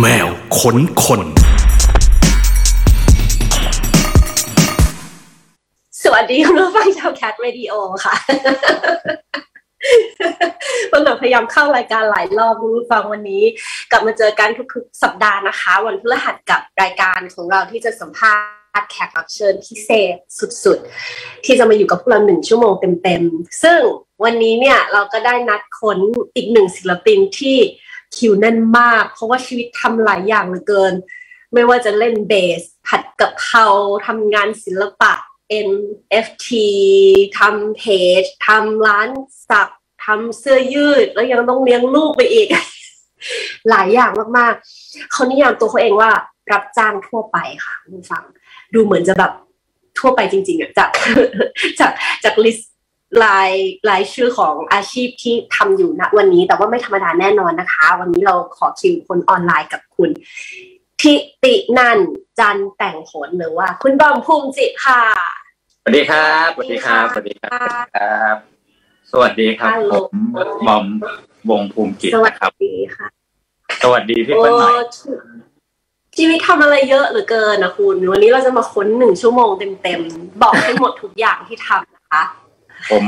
แมวขนคน สวัสดีคุณผู้ฟังชาวแคทเรดิโอค่ะวันหลังพยายามเข้ารายการหลายรอบคุณผู้ฟังวันนี้ กลับมาเจอกันทุกๆสัปดาห์นะคะ วันพฤหัสกับรายการของเราที่จะสัมภาษณ์แขกรับเชิญพิเศษสุดๆ ที่จะมาอยู่กับพวกเราหนึ่งชั่วโมงเต็มๆ ซึ่งวันนี้เนี่ยเราก็ได้นัดค้นอีกหนึ่งศิลปินที่ คิวแน่นมาก เพราะว่าชีวิตทำหลายอย่างเหลือเกิน ไม่ว่าจะเล่นเบส ผัดกับเพราทำงานศิลปะ NFT ทำเพจทำร้านสักทำเสื้อยืด แล้วยังต้องเลี้ยงลูกไปอีก หลายอย่างมากๆ เขานิยามตัวเขาเองว่ารับจ้างทั่วไปค่ะคุณฟัง ดูเหมือนจะแบบทั่วไปจริงๆอะจากจากจากลิสต์ รายรายชื่อของอาชีพที่ทำอยู่ณวันนี้ แต่ว่าไม่ธรรมดาแน่นอนนะคะ วันนี้เราขอคิวคนออนไลน์กับคุณทิตินันจันแต่งผลหรือว่า คุณบอมภูมิจิตค่ะสวัสดีครับสวัสดีครับสวัสดีครับครับสวัสดีครับฮัลโหลผมบอมวงภูมิกิจสวัสนะครับดีค่ะ สวัสดีพี่โอ้เปิ้ลหน่อยชีวิตทำอะไรเยอะเหลือเกินนะคุณ วันนี้เราจะมาค้นหนึ่งชั่วโมงเต็มๆ บอกให้หมดทุกอย่างที่ทำนะคะ ผม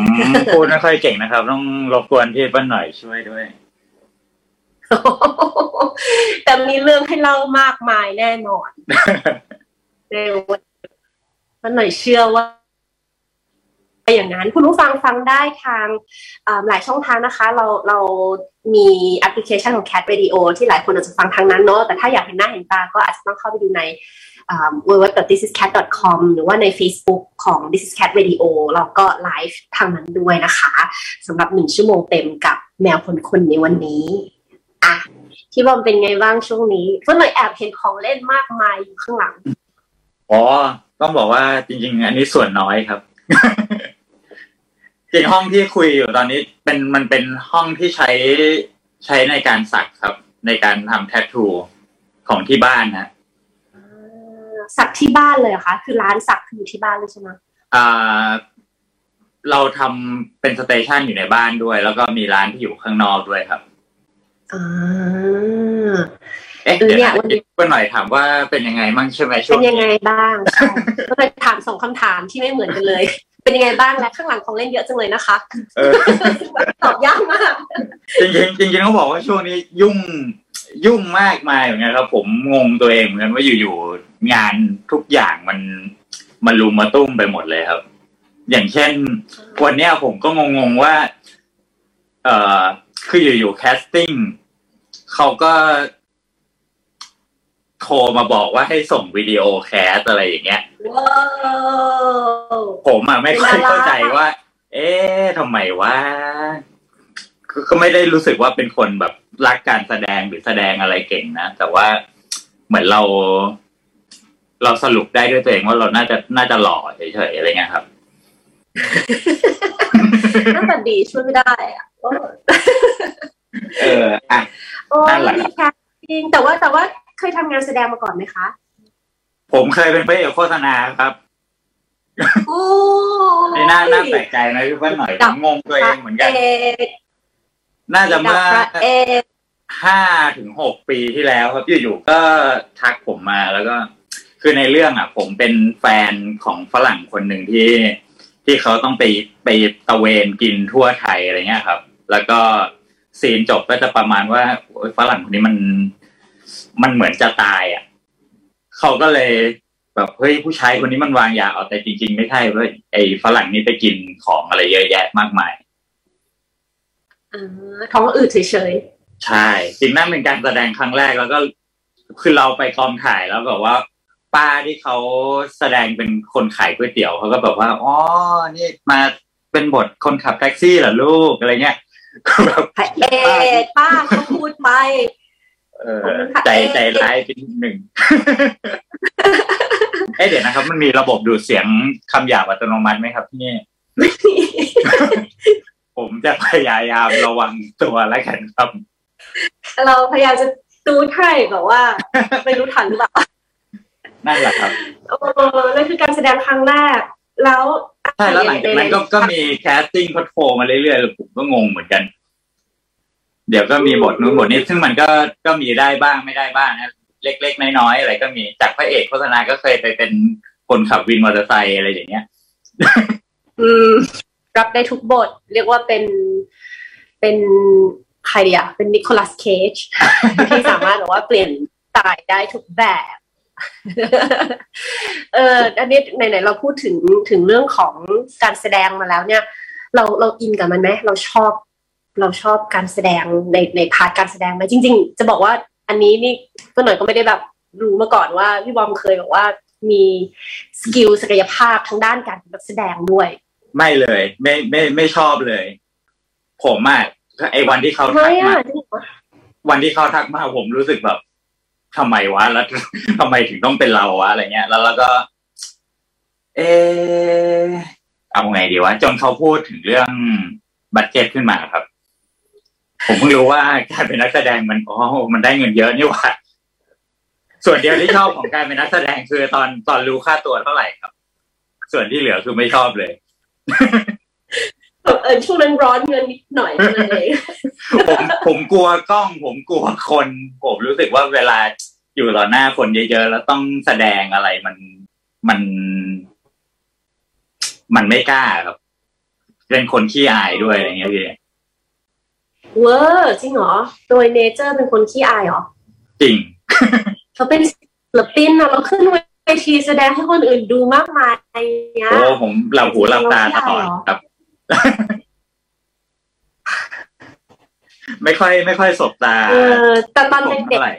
พูดไม่ค่อยเก่งนะครับ ต้องรบกวนพี่เปิ้ลหน่อยช่วยด้วย แต่มีเรื่องให้เล่ามากมายแน่นอนในวันมันหน่อยเชื่อว่า อย่างนั้น คุณผู้ฟังฟังได้ทางหลายช่องทางนะคะ เราเรามีแอปพลิเคชันของ Cat Radio ที่หลายคนอาจจะฟังทางนั้นเนาะแต่ถ้าอยากเห็นหน้าเห็นตาก็อาจจะต้องเข้าไปดูใน w w w t h i s i s c a t c o m หรือว่าใน Facebook ของ This is Cat Radio เราก็ไลฟ์ทางนั้นด้วยนะคะสำหรับหนึ่งชั่วโมงเต็มกับแมวคนคนในวันนี้อะพี่บอมเป็นไงบ้างช่วงนี้เพื่อนเลยแอบเห็นของเล่นมากมายอยู่ข้างหลังอ๋อต้องบอกว่าจริง ๆ อันนี้ส่วนน้อยครับ จริงห้องที่คุยอยู่ตอนนี้ เป็นมันเป็นห้องที่ใช้ใช้ในการสักครับ ในการทำแทททูของที่บ้านนะสักที่บ้านเลยเหรอคะคือร้านสักคืออยู่ที่บ้านเลยใช่ไหมอ่าเราทำเป็นสเตชันอยู่ในบ้านด้วย แล้วก็มีร้านที่อยู่ข้างนอกด้วยครับอ่าเอ๊ะเออเดี๋ยวเนี่ยนะวันนี้เพื่อนหน่อยถามว่าเป็นยังไงมั่งใช่ไหมช่เป็วงนยังไงนี้บ้างใช่ก็เลยถามสองคำถามที่ไม่เหมือนกันเลย เป็นยังไงบ้างและข้างหลังของเล่นเยอะจังเลยนะคะเออตอบยากมากจริงๆจริงๆต้องบอกว่าช่วงนี้ยุ่งยุ่งมากมายเหมือนกันครับ ผมงงตัวเองเหมือนกันว่าอยู่ๆงานทุกอย่างมันมันลุมมาตุ้มไปหมดเลยครับ อย่างเช่น วันเนี้ยผมก็งงๆว่า เอ่อคืออยู่ๆ casting เขาก็ โทรมาบอกว่าให้ส่งวิดีโอ cast อะไรอย่างเงี้ยว้าวผมอะไม่ค่อยเป็นดาราเข้าใจว่า เอ๊ะทำไมว่าก็ไม่ได้รู้สึกว่าเป็นคนแบบรักการแสดงหรือแสดงอะไรเก่งนะ แต่ว่าเหมือนเรา เราสรุปได้ด้วยตัวเองว่าเราน่าจะน่าจะหล่อเฉยๆอะไรเงี้ยครับหน้าตาดีช่วยไม่ได้อะโอ้เอออะโอ้นั่นแหละดีค่ะจริงแต่ว่าแต่ว่า เคยทำงานแสดงมาก่อนไหมคะ ผมเคยเป็นพระเอกโฆษณาครับโอ้ในน่าน่าแปลกใจนะพี่เพื่อนหน่อยผมงงตัวเองเหมือนกันพระเอกน่าจะเมื่อพระเอกห้าถึงหกปีที่แล้วครับอยู่ๆก็ทักผมมาแล้วก็ คือในเรื่องอะ ผมเป็นแฟนของฝรั่งคนหนึ่งที่ที่เขาต้องไปไปตะเวนกินทั่วไทยอะไรเงี้ยครับ แล้วก็ซีนจบก็จะประมาณว่าโอ๊ยฝรั่งคนนี้มัน มันเหมือนจะตายอะเขาก็เลยแบบเฮ้ยผู้ชายคนนี้มันวางยาเอาแต่จริง ๆ ไม่ใช่เว้ยไอ้ฝรั่งนี่ไปกินของอะไรเยอะแยะมากมายอ่าท้องอืดเฉยใช่จริงนั่นเป็นการแสดงครั้งแรกแล้วก็คือเราไปกองถ่ายแล้วแบบว่า ป้าที่เขาแสดงเป็นคนขายก๋วยเตี๋ยวเขาก็แบบว่าอ๋อนี่มาเป็นบทคนขับแท็กซี่เหรอลูกอะไรเงี้ยก็แบบๆพระเอกป้าเขาพูดไปเออ ใจใจร้ายเป็นหนึ่งเอ๊ะเดี๋ยวนะครับ มันมีระบบดูดเสียงคำหยาบอัตโนมัติไหมครับที่นี่ผมจะพยายามระวังตัวแล้วกันครับ เราพยายามจะตูดให้แบบว่า ไม่รู้ทันหรือเปล่านั่นแหละครับโอ้นั่นคือการแสดงครั้งแรก แล้วใช่แล้วหลังจากนั้นก็ก็มี casting เขาโทรมาเรื่อยๆแล้วผมก็งงเหมือนกัน เดี๋ยวก็มีบทนู้นบทนี้ ซึ่งมันก็ก็มีได้บ้างไม่ได้บ้างนะเล็กๆน้อยๆอะไรก็มีจากพระเอกโฆษณาก็เคยไปเป็นคนขับวินมอเตอร์ไซค์อะไรอย่างเงี้ย อืมรับได้ทุกบท เรียกว่าเป็นเป็นใครเดียเป็นนิโคลัสเคจที่สามารถแบบว่าเปลี่ยนสายได้ทุกแบบ เอออันนี้ไหนๆเราพูดถึงถึงเรื่องของการแสดงมาแล้วเนี่ย เราเราอินกับมันไหมเราชอบ เราชอบการแสดงในใน part การแสดงไหมจริง ๆ จะบอกว่าอันนี้นี่ก็หน่อยก็ไม่ได้แบบรู้มาก่อนว่าพี่บอมเคยบอกว่ามี skill ศักยภาพทางด้านการเป็นนักแสดงด้วย ไม่เลย ไม่ไม่ไม่ชอบเลย ผมอะไอ้วันที่เขาทำไมทักอะมาจริงเหรอวันที่เขาทักมาผมรู้สึกแบบทำไมวะแล้วทำไมถึงต้องเป็นเราวะอะไรเงี้ย แล้วเราก็ เออเอาไงดีวะจนเขาพูดถึงเรื่องบัตเจ็ตขึ้นมาครับ ผมเพิ่งรู้ว่าการเป็นนักแสดงมันอ๋อมันได้เงินเยอะนี่หว่าส่วนเดียวที่ชอบของการเป็นนักแสดงคือตอนตอนรู้ค่าตัวเท่าไหร่ครับ ส่วนที่เหลือคือไม่ชอบเลยเออช่วงนั้นร้อนเงินนิดหน่อยเท่านั้นเองผมผมกลัวกล้อง ผมกลัวคน ผมรู้สึกว่าเวลาอยู่ต่อหน้าคนเยอะๆแล้วต้องแสดงอะไรมันมัน มันไม่กล้าครับ เป็นคนขี้อายด้วยอะไรเงี้ยพี่ เวอร์จริงเหรอ โดยเนเจอร์เป็นคนขี้อายเหรอ จริง เขาเป็นศิลปินอะเราขึ้นเวทีแสดงให้คนอื่นดูมากมายเนี้ยโอ้ผมหลับหูหลับตาตลอดครับ ไม่ค่อย ไม่ค่อยสบตาเออแต่ตอนผมเป็นเด็เท่ากไหร่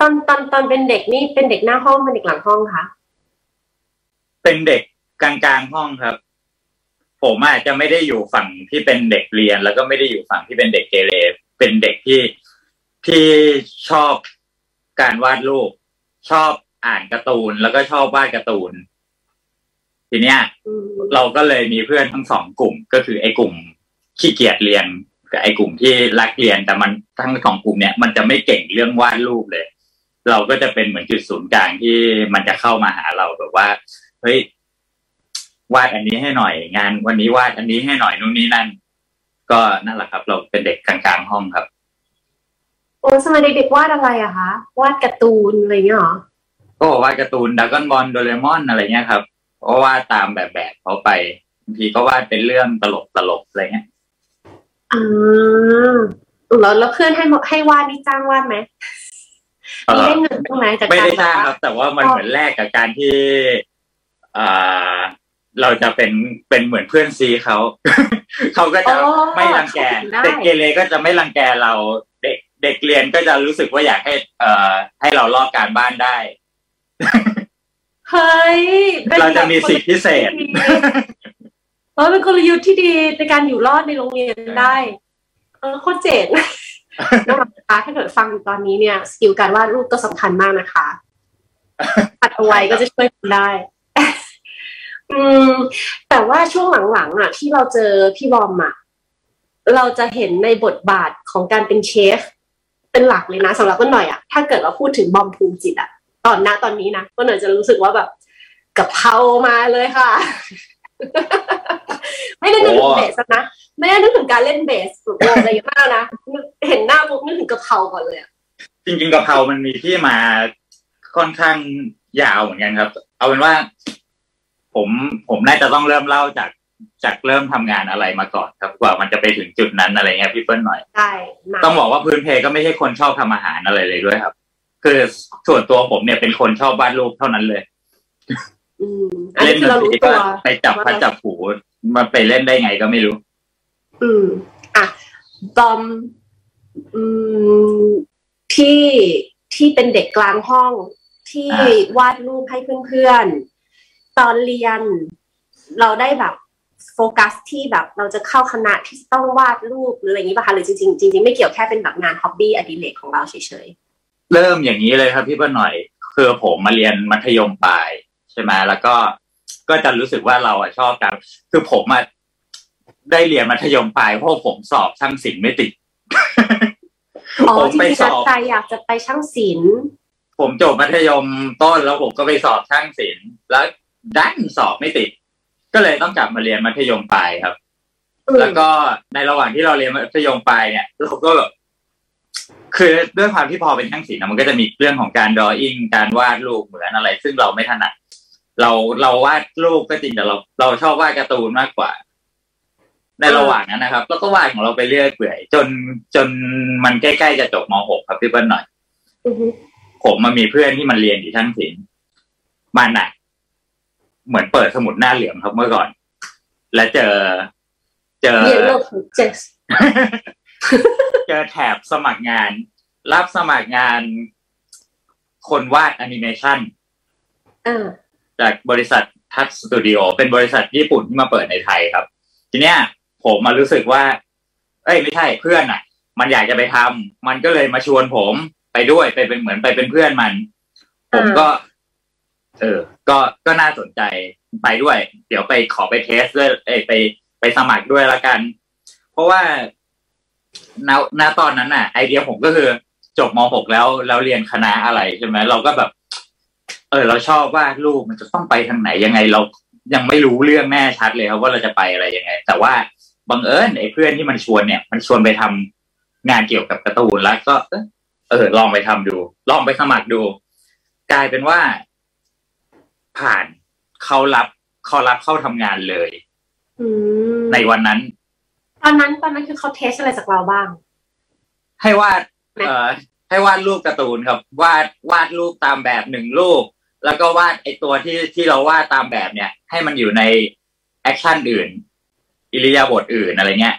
ตอนตอนตอนเป็นเด็กนี่เป็นเด็กหน้าห้องเป็นเด็กหลังห้องคะเป็นเด็กกลางๆห้องครับ ผมอาจจะไม่ได้อยู่ฝั่งที่เป็นเด็กเรียน แล้วก็ไม่ได้อยู่ฝั่งที่เป็นเด็กเกเรเป็นเด็กที่ที่ชอบการวาดรูป ชอบอ่านการ์ตูน แล้วก็ชอบวาดการ์ตูน ทีเนี้ยอืมเราก็เลยมีเพื่อนทั้งสองกลุ่ม ก็คือไอ้กลุ่มขี้เกียจเรียนกับไอ้กลุ่มที่รักเรียน แต่มันทั้งสองกลุ่มเนี้ยมันจะไม่เก่งเรื่องวาดรูปเลย เราก็จะเป็นเหมือนจุดศูนย์กลางที่มันจะเข้ามาหาเราแบบว่าเฮ้ย วาดอันนี้ให้หน่อยงาน วันนี้วาดอันนี้ให้หน่อยนู่นนี่นั่น ก็นั่นแหละครับ เราเป็นเด็กกลางๆห้องครับโอ้สมัยเด็กๆวาดอะไรอะคะวาดการ์ตูนอะไรเงี้ยเหรอก็วาดการ์ตูนดากอนบอลโดเรมอนอะไรเงี้ยครับก็วาดตามแบบแบบเขาไปบางทีก็วาดเป็นเรื่องตลกตลกๆอะไรเงี้ยอ่าแล้วแล้วเพื่อนให้มาให้วาดนี่จ้างวาดไหมเอ่มีอได้เงินบ้างไหมจากไม่การได้จ้างครับ แต่ว่ามันเหมือนแลกกับการที่อ่า เราจะเป็นเป็นเหมือนเพื่อนซีเขา เขาก็จะอ๋อไม่รังแกได้เด็กเกเรก็จะไม่รังแกเรา เด็กเด็กเรียนก็จะรู้สึกว่าอยากให้ เอ่อ ให้เราลอกการบ้านได้ เฮ้ยป็นเราจะมีสิทธิพิเศษเออเป็นกลยุทธ์ที่ดีในการอยู่รอดในโรงเรียนได้ เออโคตรเจ๋งนะคะถ้าเกิดฟังอยู่ตอนนี้เนี่ย สกิลการวาดรูปก็สำคัญมากนะคะอัดเอาไว้ก็จะช่วยคุณได้ อืม แต่ว่าช่วงหลังๆอะ ที่เราเจอพี่บอมอะเราจะเห็นในบทบาทของการเป็นเชฟ เป็นหลักเลยนะสำหรับก็หน่อยอะถ้าเกิดเราพูดถึงบอมภูมิจิตอะ ตอนน้าตอนนี้นะก็หน่อยจะรู้สึกว่าแบบกับเพรามาเลยค่ะ ไม่ได้นึกถึงเบสนะไม่ได้นึกถึงการเล่นเบสหรืออะไรมากนะเห็นหน้าปุ๊บนึกถึงกะเพราก่อนเลยจริงๆกะเพรามันมีที่มาค่อนข้างยาวเหมือนกันครับ เอาเป็นว่า ผมผมน่าจะต้องเริ่มเล่าจากจากเริ่มทำงานอะไรมาก่อนครับกว่ามันจะไปถึงจุดนั้นอะไรเงี้ยพี่เปิ้ลหน่อยได้นะต้องบอกว่าพื้นเพก็ไม่ใช่คนชอบทำอาหารอะไรเลยด้วยครับ คือส่วนตัวผมเนี่ยเป็นคนชอบวาดรูปเท่านั้นเลยอืมอันเล่นี้นคือดเรานตรู้รีตัก็วไปจับพัดจับผูมาไปเล่นได้ไงก็ไม่รู้ อืมอะบอมอืมที่ที่เป็นเด็กกลางห้องที่อ่าวาดรูปให้เพื่อนๆ ตอนเรียน เราได้แบบโฟกัสที่แบบเราจะเข้าคณะที่ต้องวาดรูปหรืออะไรอย่างนี้ป่ะคะหรือจริงๆจริงๆไม่เกี่ยวแค่เป็นแบบงานฮ็อบบี้อดิเรกของเราเฉยเริ่มอย่างนี้เลยครับพี่เปิ้ลหน่อยคือผมมาเรียนมัธยมปลายใช่ไหมแล้วก็ก็จะรู้สึกว่าเราอะชอบการคือผมอะได้เรียนมัธยมปลายเพราะผมสอบช่างศิลป์ไม่ติดๆอ๋อผมจริไปงๆสตั้องบใจอยากจะไปช่างศิลป์ผมจบมัธยมต้นแล้วผมก็ไปสอบช่างศิลป์แล้ว ดันสอบไม่ติด ก็เลยต้องกลับมาเรียนมัธยมปลายครับ แล้วก็ในระหว่างที่เราเรียนมัธยมปลายเนี่ยเราก็แบบคือด้วยความที่พอเป็นช่างศิลป์นะมันก็จะมีเรื่องของการดรออิ่งการวาดรูปเหมือนอะไร ซึ่งเราไม่ถนัดเราเราวาดรูปก็จริงแต่เราเราชอบวาดการ์ตูนมากกว่า ในระหว่างนั้นนะครับแล้วก็วาดของเราไปเรื่อยเปื่อย จนจนมันใกล้ๆจะจบม .6 ครับพี่เปิ้ลหน่อยอือฮึผมมามีเพื่อนที่มันเรียนอยู่ช่างศิลป์มันอะ เหมือนเปิดสมุดหน้าเหลืองครับเมื่อก่อน และเจอ เจอเรียนโลกของเจสเจอแถบสมัครงาน รับสมัครงาน คนวาดแอนิเมชันอ่าจากบริษัททัชสตูดิโอเป็นบริษัทญี่ปุ่นที่มาเปิดในไทยครับ ทีเนี้ย ผมมารู้สึกว่า เอ้ยไม่ใช่เพื่อนอะ มันอยากจะไปทำมันก็เลยมาชวนผมไปด้วยไปเป็นเหมือนไปเป็นเพื่อนมัน ผมก็ เออ ก็ก็น่าสนใจไปด้วย เดี๋ยวไปขอไปเทสด้วยเอยไปไปสมัครด้วยละกัน เพราะว่าณณตอนนั้นน่ะ ไอเดียผมก็คือจบม .6 แล้วแล้วเรียนคณะอะไรใช่ไหมเราก็แบบ เออ เราชอบว่าลูกมันจะต้องไปทางไหนยังไงเรายังไม่รู้เรื่องแน่ชัดเลยครับว่าเราจะไปอะไรยังไง แต่ว่าบังเอิญไอ้เพื่อนที่มันชวนเนี่ย มันชวนไปทำงานเกี่ยวกับการ์ตูนแล้วก็ เออลองไปทำดู ลองไปสมัครดู กลายเป็นว่า ผ่านเขารับเขารับเข้าทำงานเลยอืมในวันนั้น ตอนนั้นตอนนั้นคือเขา test อะไรจากเราบ้าง ให้วาดเอ่อให้วาดรูปการ์ตูนครับ วาดวาดรูปตามแบบหนึ่งรูป แล้วก็วาดไอตัวที่ที่เราวาดตามแบบเนี่ย ให้มันอยู่ใน action อื่น อิริยาบถอื่นอะไรเงี้ย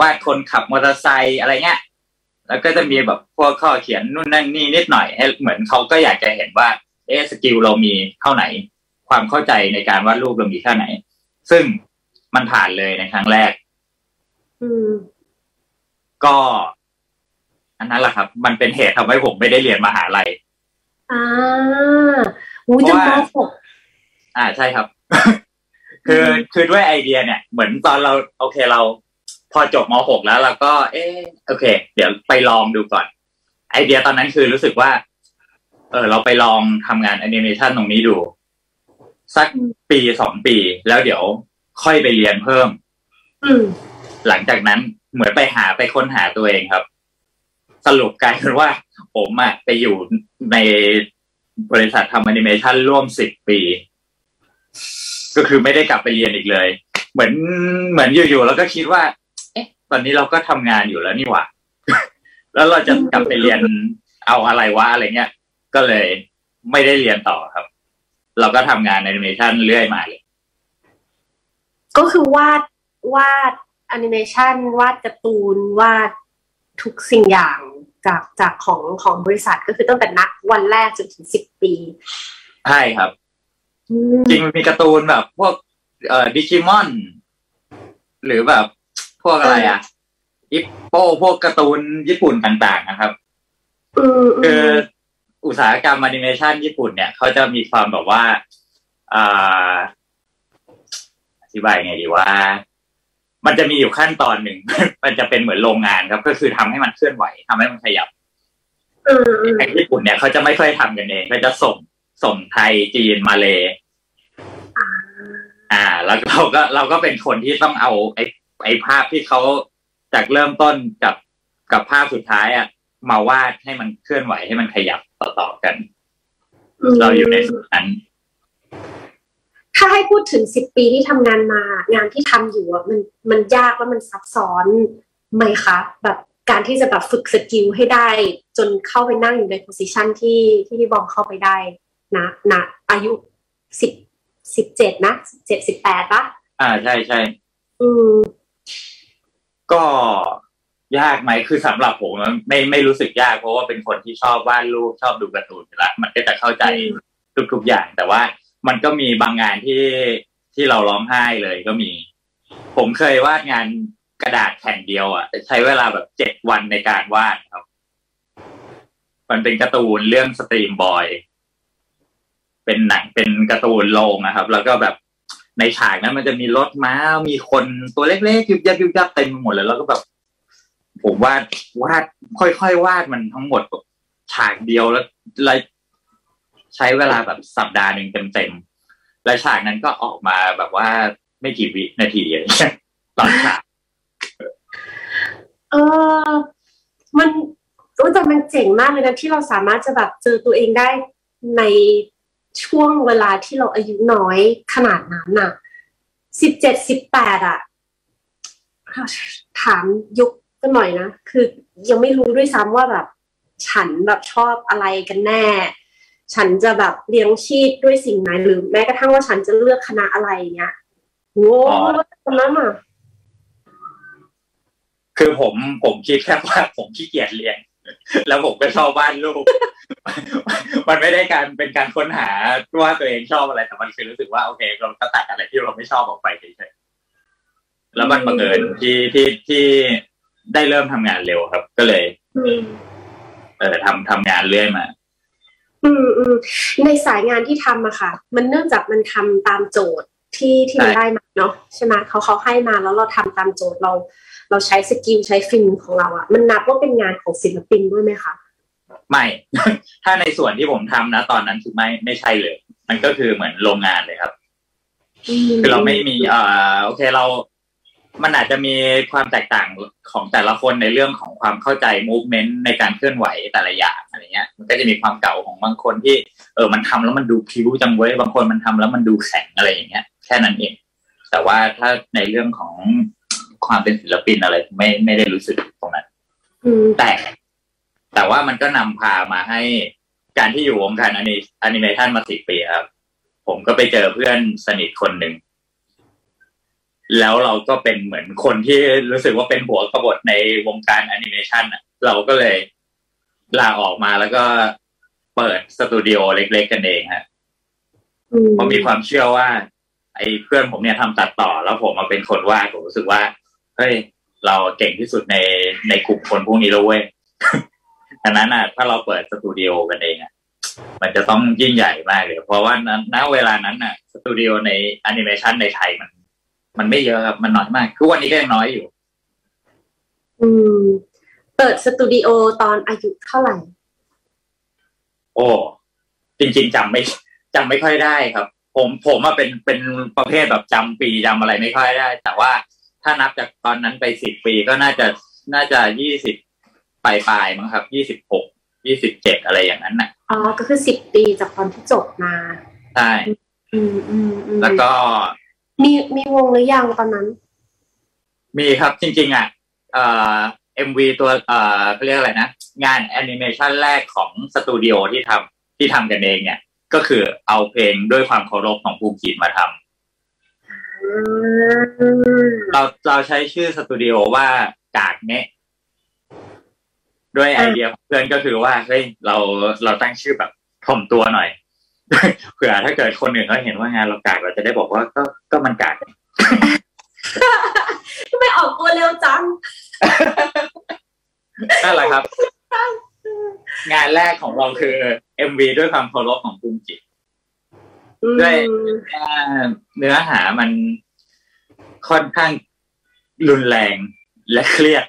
วาดคนขับมอเตอร์ไซค์อะไรเงี้ยแล้วก็จะมีแบบพวกข้อเขียนนู่นนั่นนี่นิดหน่อยให้เหมือนเขาก็อยากจะเห็นว่า เอะสกิลเรามีเท่าไหน ความเข้าใจในการวาดรูปเรามีแค่ไหน ซึ่งมันผ่านเลยในครั้งแรกอืมก็อันนั้นแหละครับ มันเป็นเหตุทำให้ผมไม่ได้เรียนมหาลัยอ่าอู้เพจราะนว่ามหกอ่าใช่ครับ คือคือด้วยไอเดียเนี่ย เหมือนตอนเราโอเคเรา พอจบม .6 แล้วเราก็ เออโอเค เดี๋ยวไปลองดูก่อน ไอเดียตอนนั้นคือรู้สึกว่า เออเราไปลองทำงานแอนิเมชันตรงนี้ดู สักปีสองปี แล้วเดี๋ยวค่อยไปเรียนเพิ่มอืมหลังจากนั้นเหมือนไปหาไปค้นหาตัวเองครับ สรุปกลายเป็นว่า ผมอะไปอยู่ในบริษัททำแอนิเมชันร่วมสิบปี ก็คือไม่ได้กลับไปเรียนอีกเลย เหมือนเหมือนอยู่ๆแล้วก็คิดว่า เอ๊ะ ตอนนี้เราก็ทำงานอยู่แล้วนี่หว่า แล้วเราจะกลับไปเรียนเอาอะไรวะอะไรเงี้ย ก็เลยไม่ได้เรียนต่อครับ เราก็ทำงานแอนิเมชันเรื่อยมาเลยก็คือวาดวาดแอนิเมชันวาดการ์ตูนวาดทุกสิ่งอย่างจากจากของของบริษัทก็คือตั้งแต่นักวันแรกจนถึงสิบปีใช่ครับอืมจริงมันมีการ์ตูนแบบ พวกเอ่อดิจิมอน หรือแบบพวกอะไรอะอิปโปพวกการ์ตูนญี่ปุ่นต่าง ๆ นะครับอืมคือ ออุตสาหกรรมแอนิเมชันญี่ปุ่นเนี่ยเขาจะมีความแบบว่าอ่าอธิบายไงดีว่า มันจะมีอยู่ขั้นตอนหนึ่ง มันจะเป็นเหมือนโรงงานครับ ก็คือทำให้มันเคลื่อนไหวทำให้มันขยับอืมอืมแต่ญี่ปุ่นเนี่ยเขาจะไม่ค่อยทำกันเองเขาจะส่งส่งไทยจีนมาเลยอ่า แล้วเราก็เราก็เป็นคนที่ต้องเอาไอ้ไอ้ภาพที่เขาจากเริ่มต้นกับกับภาพสุดท้ายอะมาวาดให้มันเคลื่อนไหวให้มันขยับ ต่อๆกัน เราอยู่ในส่วนนั้น ถ้าให้พูดถึงสิบปีที่ทำงานมา งานที่ทำอยู่อะมันมันยากแล้วมันซับซ้อนไหมคะแบบการที่จะแบบฝึกสกิลให้ได้ จนเข้าไปนั่งอยู่ในโพสิชันที่ที่พี่บอมเข้าไปได้นะนะอายุสิบสิบเจ็ดนะสิบเจ็ดสิบแปดปะอ่าใช่ใช่อืมก็ ยากไหมคือสำหรับผมมันไม่ไม่รู้สึกยาก เพราะว่าเป็นคนที่ชอบวาดรูปชอบดูการ์ตูนอยู่แล้วมันก็จะเข้าใจทุกๆอย่าง แต่ว่ามันก็มีบางงานที่ที่เราร้องไห้เลยก็มี ผมเคยวาดงานกระดาษแผ่นเดียวอะใช้เวลาแบบเจ็ดวันในการวาดครับ มันเป็นการ์ตูนเรื่อง Steamboy เป็นหนังเป็นการ์ตูนโรงนะครับ แล้วก็แบบในฉากนั้นมันจะมีรถม้ามีคนตัวเล็กๆยุบยับยุบยับเต็มไปหมดเลยแล้วก็แบบ ผมวาดวาดค่อยๆวาดมันทั้งหมดแบบฉากเดียวแล้วใช้เวลาแบบสัปดาห์หนึ่งเต็มๆและฉากนั้นก็ออกมาแบบว่าไม่กี่วินาทีอะไรเงี้ยตอนเช้าเออมันรู้แต่มันเจ๋งมากเลยนะที่เราสามารถจะแบบเจอตัวเองได้ในช่วงเวลาที่เราอายุน้อยขนาดนั้นน่ะสิบเจ็ดสิบแปดอะถามยุค กันหน่อยนะ คือยังไม่รู้ด้วยซ้ำว่าแบบ ฉันแบบชอบอะไรกันแน่ ฉันจะแบบเลี้ยงชีพด้วยสิ่งไหนหรือแม้กระทั่งว่าฉันจะเลือกคณะอะไรเงี้ยโว้ตอนนั้นอะคือผมผมคิดแค่ว่าผมขี้เกียจเรียนแล้วผมก็ชอบบ้านลูก มันไม่ได้การเป็นการค้นหาว่าตัวเองชอบอะไรแต่มันคือรู้สึกว่าโอเคเราก็ตัดอะไรที่เราไม่ชอบออกไปเฉยๆแล้วมันบังเอิญที่ที่ที่ ได้เริ่มทำงานเร็วครับ ก็เลยอืมเออทำทำงานเรื่อยมา อืมอืมในสายงานที่ทำอะค่ะ มันเนื่องจากมันทำตามโจทย์ที่ที่มันใช่ได้มาเนาะใช่ไหมเขาเขาให้มาแล้วเราทำตามโจทย์เรา เราใช้ skill ใช้ฝีมือของเราอะมันนับว่าเป็นงานของศิลปินด้วยไหมคะไม่ ถ้าในส่วนที่ผมทำนะ ตอนนั้นคือไม่ไม่ใช่เลย มันก็คือเหมือนโรงงานเลยครับ คือเราไม่มีเอ่อโอเคเรา มันอาจจะมีความแตกต่างของแต่ละคนในเรื่องของความเข้าใจ movement ในการเคลื่อนไหวแต่ละอย่างอะไรเงี้ย มันก็จะมีความเก่าของบางคนที่ เออ มันทำแล้วมันดูพิ้วจังเว้ยบางคนมันทำแล้วมันดูแข็งอะไรอย่างเงี้ยแค่นั้นเอง แต่ว่าถ้าในเรื่องของความเป็นศิลปินอะไร ไม่ไม่ได้รู้สึกตรงนั้นอืมแต่แต่ว่ามันก็นำพามาให้การที่อยู่วงการอนิแอนิเมชันมาสิบปีครับ ผมก็ไปเจอเพื่อนสนิทคนหนึ่ง แล้วเราก็เป็นเหมือนคนที่รู้สึกว่าเป็นหัวกบฏในวงการแอนิเมชันอะ เราก็เลยลาออกมาแล้วก็เปิดสตูดิโอเล็กๆกันเองฮะอืมผมมีความเชื่อว่า ไอ้เพื่อนผมเนี่ยทำตัดต่อ แล้วผมมาเป็นคนวาดผมรู้สึกว่าเฮ้ยเราเก่งที่สุดในในกลุ่มคนพวกนี้แล้วเว้ยดังนั้นอะ ถ้าเราเปิดสตูดิโอกันเองอะมันจะต้องยิ่งใหญ่มากเลยเพราะว่าณณเวลานั้นอะ สตูดิโอในแอนิเมชันในไทยมัน มันไม่เยอะครับ มันน้อยมากคือวันนี้ก็ยังน้อยอยู่ อืม เปิดสตูดิโอตอนอายุเท่าไหร่ โอ้จริง ๆจำไม่จำไม่ค่อยได้ครับ ผมผมว่าเป็นเป็นประเภทแบบจำปีจำอะไรไม่ค่อยได้ แต่ว่าถ้านับจากตอนนั้นไปสิบปีก็น่าจะน่าจะยี่สิบปลายปลายๆมั้งครับยี่สิบหกยี่สิบเจ็ดอะไรอย่างนั้นน่ะอ๋อก็คือสิบปีจากตอนที่จบมาใช่อืมอืมอืมแล้วก็ มีมีวงหรือยังตอนนั้น มีครับจริง ๆ อะ เอ่อ MV ตัวเอ่อเขาเรียกอะไรนะ งานแอนิเมชันแรกของสตูดิโอที่ทำที่ทำกันเองเนี่ย ก็คือเอาเพลงด้วยความเคารพของภูมิจิตมาทำอืมเราเราใช้ชื่อสตูดิโอว่ากากเนะด้วยไอเดียของเพื่อนก็คือว่าเฮ้ยเราเราตั้งชื่อแบบถ่อมตัวหน่อย เผื่อถ้าเกิดคนอื่นเขาเห็นว่างานเรากากเราจะได้บอกว่าก็ก็มันกากทำไมออกตัวเร็วจังนั่นแหละครับ งานแรกของเราคือ MV ด้วยความเคารพของภูมิจิตด้วยว่าเนื้อหามันค่อนข้างรุนแรงและเครียด